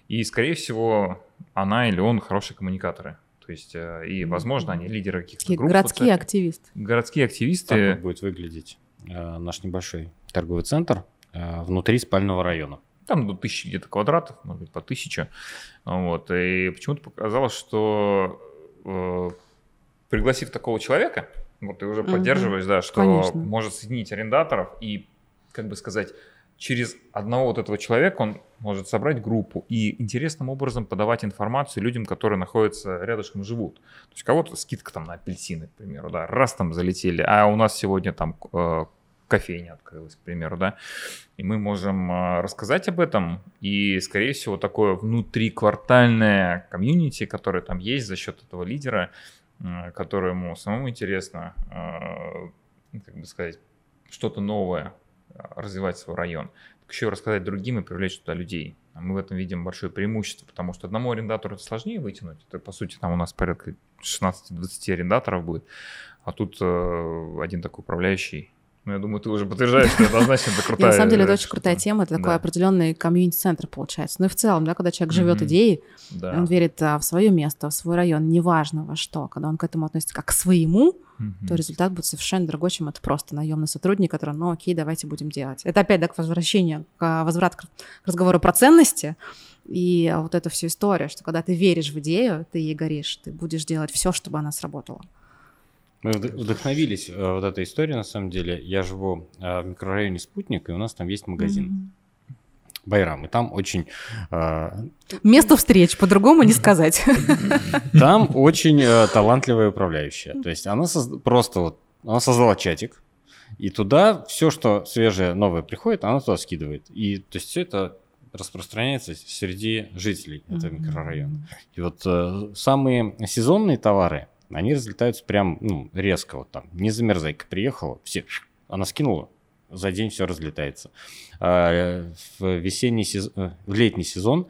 и, скорее всего, она или он хорошие коммуникаторы. То есть, э, и, возможно, они лидеры каких-то групп. Городские вот, активисты. Городские активисты. Так вот будет выглядеть э, наш небольшой торговый центр э, внутри спального района. Там до тысячи где-то квадратов, может быть, по тысяче. Вот. И почему-то показалось, что э, пригласив такого человека, вот ты уже угу. поддерживаешь, да, что Конечно. может соединить арендаторов и, как бы сказать, через одного вот этого человека он может собрать группу и интересным образом подавать информацию людям, которые находятся рядышком, живут. То есть кого-то скидка там на апельсины, к примеру, да, раз там залетели, а у нас сегодня там э, кофейня открылась, к примеру, да, и мы можем э, рассказать об этом, и, скорее всего, такое внутриквартальное комьюнити, которое там есть за счет этого лидера, э, которому самому интересно, э, как бы сказать, что-то новое развивать свой район, так еще рассказать другим и привлечь туда людей. А мы в этом видим большое преимущество, потому что одному арендатору это сложнее вытянуть. Это, по сути, там у нас порядка 16-20 арендаторов будет. А тут э, один такой управляющий ну, я думаю, ты уже подтверждаешь, что однозначно это крутая... На самом деле, это очень крутая тема, это такой определенный комьюнити-центр получается. Ну и в целом, да, когда человек живет идеей, он верит а, в свое место, в свой район, неважно во что, когда он к этому относится как к своему, то результат будет совершенно другой, чем это просто наемный сотрудник, который, ну окей, давайте будем делать. Это опять, да, к возвращению, к возврат к разговору про ценности, и вот эту всю историю, что когда ты веришь в идею, ты ей горишь, ты будешь делать все, чтобы она сработала. Мы вдохновились э, вот этой историей, на самом деле. Я живу э, в микрорайоне Спутник, и у нас там есть магазин. Mm-hmm. Байрам, и там очень... Э, Место встреч, по-другому не сказать. Там очень талантливая управляющая. То есть она просто вот, она создала чатик, И туда все, что свежее, новое приходит, она туда скидывает. И то есть все это распространяется среди жителей этого mm-hmm. микрорайона. И вот э, самые сезонные товары, они разлетаются прям ну, резко. Вот там не замерзайка приехала, все, она скинула, за день все разлетается. А, в весенний сезон, э, в летний сезон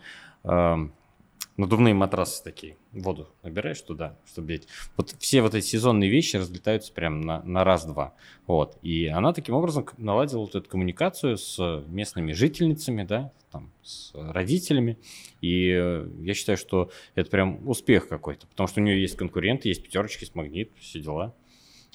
надувные матрасы такие, воду набираешь туда, чтобы бить. Вот все вот эти сезонные вещи разлетаются прям на, на раз-два. Вот. И она таким образом наладила вот эту коммуникацию с местными жительницами, да, там, с родителями. И э, я считаю, что это прям успех какой-то, потому что у нее есть конкуренты, есть пятерочки, есть магнит, все дела.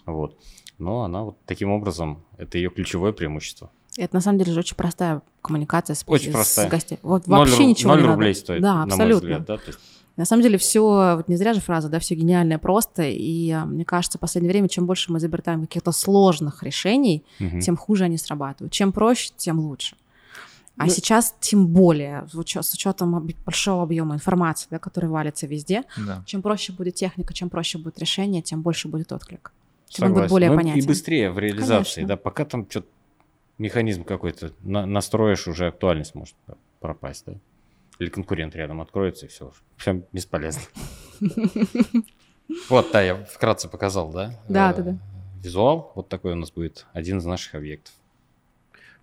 Вот. Но она вот таким образом, это ее ключевое преимущество. Это на самом деле же очень простая коммуникация с, очень с, простая. с гостями. Вот вообще 0, ничего 0 не рублей надо. стоит, да, абсолютно. На, мой взгляд, да? То есть... На самом деле все, вот не зря же фраза, да, все гениальное просто, и а, мне кажется, в последнее время, чем больше мы изобретаем каких-то сложных решений, угу. тем хуже они срабатывают. Чем проще, тем лучше. А ну, сейчас тем более, с учетом большого объема информации, да, который валится везде, да. чем проще будет техника, чем проще будет решение, тем больше будет отклик. Согласен. он будет более ну, понятен. И быстрее в реализации, Конечно. да, пока там что-то механизм какой-то на, настроишь, уже актуальность может пропасть, да? Или конкурент рядом откроется, и все, все бесполезно. Вот, да, я вкратце показал, да? Да, да, да. Визуал, вот такой у нас будет один из наших объектов.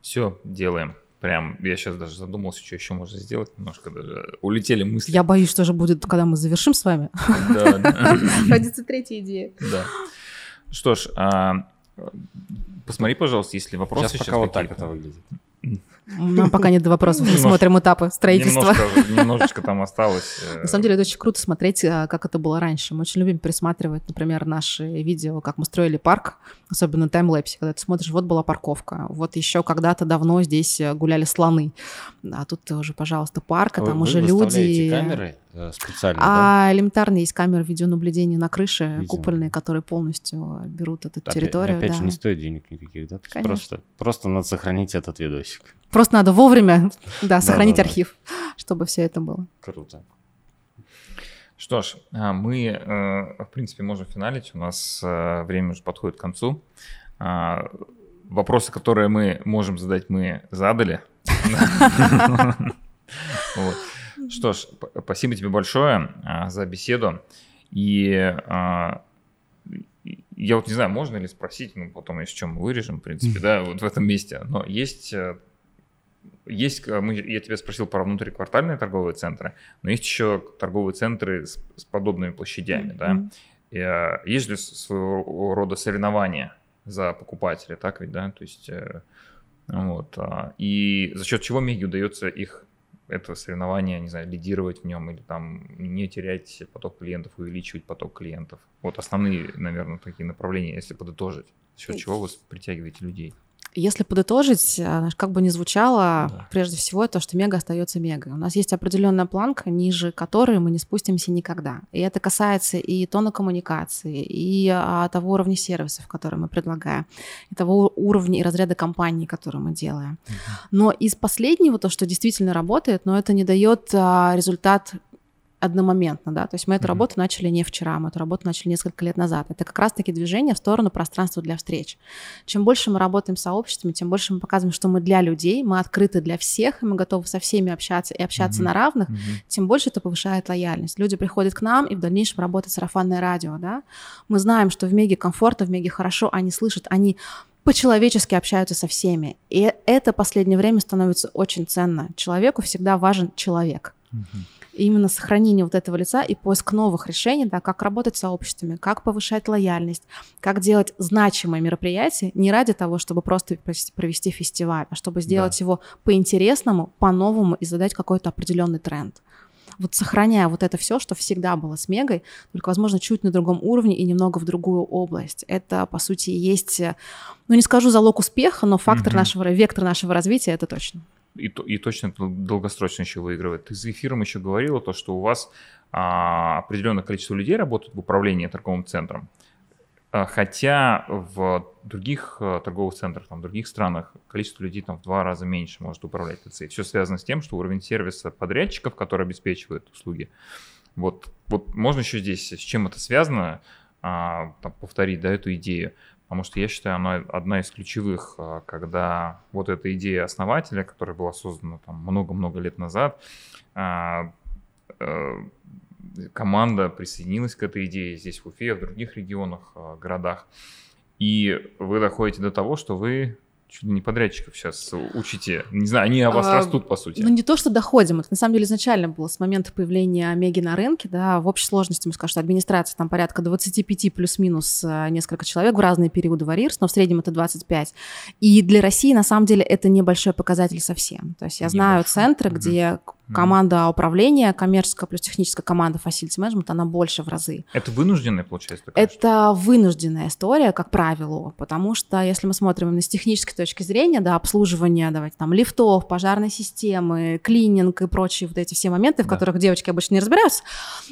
Все, делаем. Прям, я сейчас даже задумался, что еще можно сделать. Немножко даже улетели мысли. Я боюсь, что же будет, когда мы завершим с вами. Да. Родится третья идея. Да. Что ж, а, посмотри, пожалуйста, если вопросы сейчас, пока вот так это выглядит. Нам пока нет вопросов, мы смотрим этапы строительства. Немножко, немножечко там осталось. Э. На самом деле это очень круто смотреть, а, как это было раньше. Мы очень любим пересматривать, например, наши видео, как мы строили парк, особенно на таймлэпсе, когда ты смотришь, вот была парковка, вот еще когда-то давно здесь э, гуляли слоны, а тут уже, пожалуйста, парк, а там вы, уже люди... камеры э, специально, А да? элементарно есть камеры видеонаблюдения на крыше, Видимо. купольные, которые полностью берут эту территорию. Опять да. же, не стоит денег никаких, да? Просто, просто надо сохранить этот видосик. Просто надо вовремя, да, сохранить архив, чтобы все это было. Круто. Что ж, а, мы, э, в принципе, можем финалить. У нас э, время уже подходит к концу. А, вопросы, которые мы можем задать, мы задали. Что ж, спасибо тебе большое а, за беседу. И я вот не знаю, можно ли спросить, ну, потом, если чем мы вырежем, в принципе, да, вот в этом месте. Но есть э, есть, э, мы, я тебя спросил про внутриквартальные торговые центры, но есть еще торговые центры с, с подобными площадями, mm-hmm. да. И, а, есть ли своего рода соревнования за покупателя, так ведь, да, то есть э, вот. А, и за счет чего Меги удается их это соревнование, не знаю, лидировать в нем или там не терять поток клиентов, увеличивать поток клиентов. Вот основные, наверное, такие направления, если подытожить, за счет чего вы притягиваете людей. Если подытожить, э, как бы ни звучало, да. прежде всего то, что мега остается мегой. У нас есть определенная планка, ниже которой мы не спустимся никогда. И это касается и тона коммуникации, и а, того уровня сервисов, которые мы предлагаем, и того уровня и разряда компаний, которые мы делаем. Но из последнего, то, что действительно работает, но это не дает а, результат одномоментно, да, то есть мы эту mm-hmm. работу начали не вчера, мы эту работу начали несколько лет назад. Это как раз-таки движение в сторону пространства для встреч. Чем больше мы работаем с сообществами, тем больше мы показываем, что мы для людей, мы открыты для всех, и мы готовы со всеми общаться и общаться mm-hmm. на равных, mm-hmm. тем больше это повышает лояльность. Люди приходят к нам, и в дальнейшем работает сарафанное радио, да. Мы знаем, что в Меге комфортно, в Меге хорошо, они слышат, они по-человечески общаются со всеми. И это в последнее время становится очень ценно. Человеку всегда важен человек. Mm-hmm именно сохранение вот этого лица и поиск новых решений, да, как работать с сообществами, как повышать лояльность, как делать значимые мероприятия не ради того, чтобы просто провести фестиваль, а чтобы сделать да. его по-интересному, по-новому и задать какой-то определенный тренд. Вот сохраняя вот это все, что всегда было с Мегой, только, возможно, чуть на другом уровне и немного в другую область. Это, по сути, есть, ну, не скажу залог успеха, но фактор угу. нашего, вектор нашего развития, это точно и, и точно долгосрочно еще выигрывает. Ты за эфиром еще говорила то, что у вас а, определенное количество людей работает в управлении торговым центром. А, хотя в других а, торговых центрах, там, в других странах количество людей там в два раза меньше может управлять ТЦ. Все связано с тем, что уровень сервиса подрядчиков, которые обеспечивают услуги, вот, вот можно еще здесь, с чем это связано, а, там, повторить да, эту идею. Потому что я считаю, она одна из ключевых, а, когда вот эта идея основателя, которая была создана там много-много лет назад, а, э, команда присоединилась к этой идее здесь в Уфе, в других регионах, а, городах. И вы доходите до того, что вы чуть не подрядчиков сейчас учите. Не знаю, они о вас а, растут, по сути. Ну, не то, что доходим. Это, на самом деле, изначально было с момента появления Омеги на рынке, да, в общей сложности, мы скажем, что администрация там порядка 25 плюс-минус э, несколько человек в разные периоды варьируется, но в среднем это 25. И для России, на самом деле, это небольшой показатель совсем. То есть я знаю небольшой. центры, mm-hmm. где команда управления, коммерческая плюс техническая команда facility management, она больше в разы. Это вынужденная, получается? Такая это вынужденная история, как правило, потому что если мы смотрим именно с технической точки зрения, да, обслуживание, давайте там, лифтов, пожарной системы, клининг и прочие вот эти все моменты, в да. которых девочки обычно не разбираются,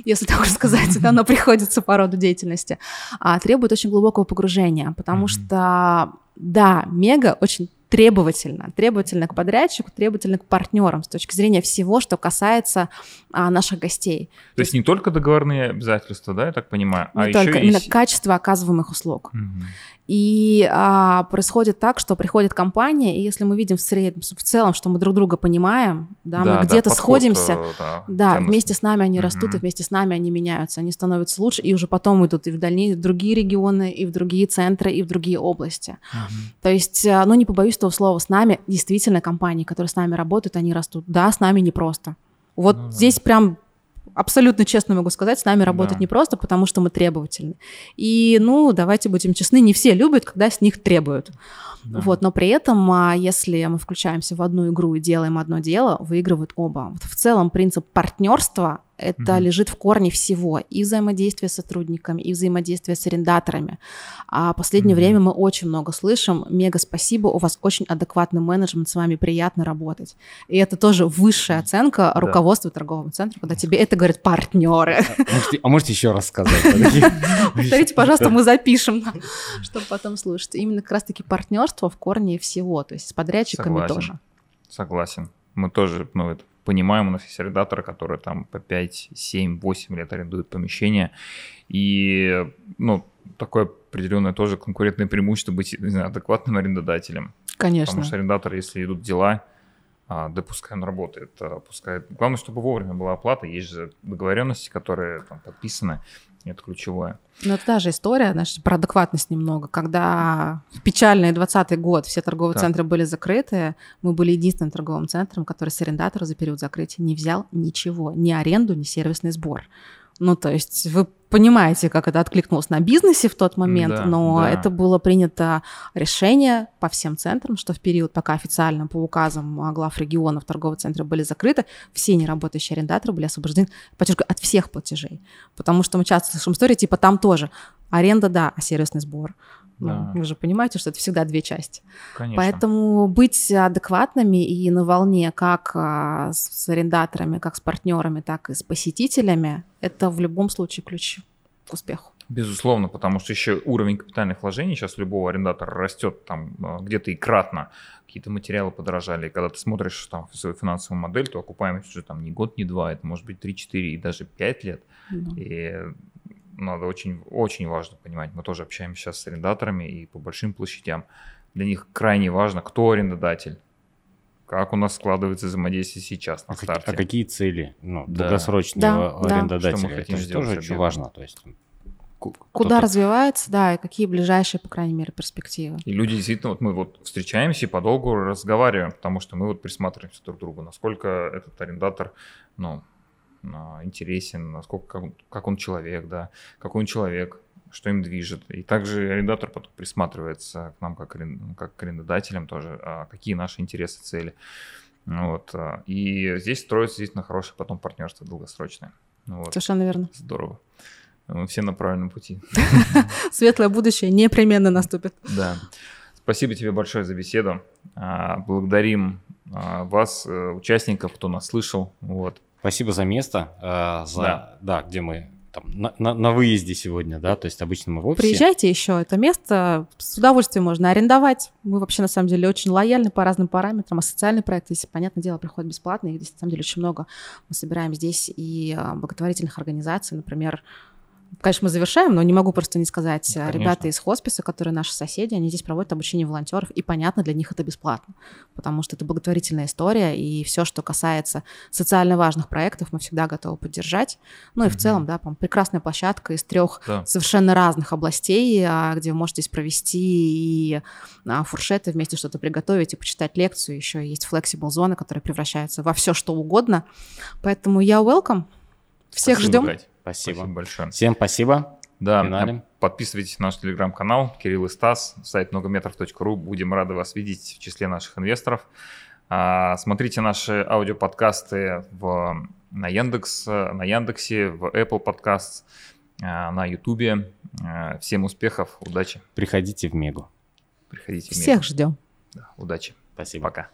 если так сказать, да, но приходится по роду деятельности, а, требует очень глубокого погружения, потому что, да, мега очень требовательно, требовательно к подрядчику, требовательно к партнерам с точки зрения всего, что касается а, наших гостей. То, То есть не только договорные обязательства, да, я так понимаю, не а только, еще именно и... качество оказываемых услуг. Угу. И а, происходит так, что приходит компания, и если мы видим в, среднем, в целом, что мы друг друга понимаем, да, да мы где-то да, сходимся, э, да, да вместе с нами они растут, и вместе с нами они меняются, они становятся лучше, и уже потом идут и в дальнейшие в другие регионы, и в другие центры, и в другие области. Угу. То есть, э, ну не побоюсь этого слова, с нами действительно компании, которые с нами работают, они растут. Да, с нами непросто. Вот ну, здесь прям абсолютно честно могу сказать, с нами работать да. непросто, потому что мы требовательны. И, ну, давайте будем честны, не все любят, когда с них требуют. Да. Вот, но при этом, а, если мы включаемся в одну игру и делаем одно дело, выигрывают оба. Вот в целом принцип партнерства это угу. лежит в корне всего. И взаимодействие с сотрудниками, и взаимодействие с арендаторами. А в последнее угу. время мы очень много слышим. Мега спасибо, у вас очень адекватный менеджмент, с вами приятно работать. И это тоже высшая оценка да. руководства торгового центра, когда тебе это говорят партнеры. А можете, а можете еще раз сказать? Повторите, пожалуйста, мы запишем, чтобы потом слушать. Именно как раз-таки партнерство в корне всего, то есть с подрядчиками тоже. Согласен. Мы тоже, ну, это понимаем, у нас есть арендаторы, которые там по 5, 7, 8 лет арендуют помещение. И, ну, такое определенное тоже конкурентное преимущество быть не знаю, адекватным арендодателем. Конечно. Потому что арендаторы, если идут дела, а, да пускай он работает, а, пускай... Главное, чтобы вовремя была оплата, есть же договоренности, которые там подписаны, это ключевое. Ну, это та же история, значит, про адекватность немного. Когда в печальный 20 год все торговые так. центры были закрыты, мы были единственным торговым центром, который с арендатора за период закрытия не взял ничего, ни аренду, ни сервисный сбор. Ну, то есть вы понимаете, как это откликнулось на бизнесе в тот момент, да, но да. это было принято решение по всем центрам, что в период, пока официально по указам глав регионов торговые центры были закрыты, все неработающие арендаторы были освобождены, подчеркиваю, от всех платежей. Потому что мы часто слышим истории, типа там тоже аренда, да, а сервисный сбор. Да. Ну, вы же понимаете, что это всегда две части. Конечно. Поэтому быть адекватными и на волне как а, с арендаторами, как с партнерами, так и с посетителями, это в любом случае ключ к успеху. Безусловно, потому что еще уровень капитальных вложений сейчас любого арендатора растет там а, где-то и кратно. Какие-то материалы подорожали. И когда ты смотришь там свою финансовую модель, то окупаемость уже там не год, не два, это может быть 3-4 и даже 5 лет. Да. И надо очень, очень важно понимать. Мы тоже общаемся сейчас с арендаторами и по большим площадям. Для них крайне важно, кто арендодатель, как у нас складывается взаимодействие сейчас на а старте. А какие цели ну, да. долгосрочного да, арендодателя? Да. Что мы Это тоже очень важно. То есть, Куда развивается, да, и какие ближайшие, по крайней мере, перспективы. И люди действительно, вот мы вот встречаемся и подолгу разговариваем, потому что мы вот присматриваемся друг к другу, насколько этот арендатор, ну, интересен, насколько как, как он человек, да, какой он человек, что им движет. И также арендатор потом присматривается к нам как, как к арендодателям тоже, а какие наши интересы, цели. Вот. А, и здесь строится действительно хорошее потом партнерство долгосрочное. Вот. Совершенно верно. Здорово. Мы все на правильном пути. Светлое будущее непременно наступит. Да. Спасибо тебе большое за беседу. А, благодарим вас, э, участников, кто нас слышал. Вот. Спасибо за место, э, за, да. да, где мы там, на, на, на выезде сегодня, да, то есть обычно мы в офисе. Приезжайте еще, это место с удовольствием можно арендовать. Мы вообще, на самом деле, очень лояльны по разным параметрам, а социальный проект, если, понятное дело, приходит бесплатно, их здесь, на самом деле, очень много. Мы собираем здесь и а, благотворительных организаций, например, конечно, мы завершаем, но не могу просто не сказать. Конечно. Ребята из хосписа, которые наши соседи, они здесь проводят обучение волонтеров, и понятно, для них это бесплатно, потому что это благотворительная история, и все, что касается социально важных проектов, мы всегда готовы поддержать. Ну и mm-hmm. в целом, да, прекрасная площадка из трех да. совершенно разных областей, а, где вы можете здесь провести и а, фуршеты вместе что-то приготовить и почитать лекцию. Еще есть flexible зоны, которые превращаются во все что угодно. Поэтому я welcome. Всех Спасибо, ждем. Спасибо. Спасибо большое. Всем спасибо. Да, Финалем. подписывайтесь на наш телеграм-канал Кирилл и Стас, сайт многометров.ру. Будем рады вас видеть в числе наших инвесторов. А, смотрите наши аудиоподкасты в, на Яндекс, на Яндексе, в Apple Podcasts, а, на Ютубе. А, всем успехов, удачи. Приходите в Мегу. Приходите в Мегу. Всех ждем. Да, удачи. Спасибо. Пока.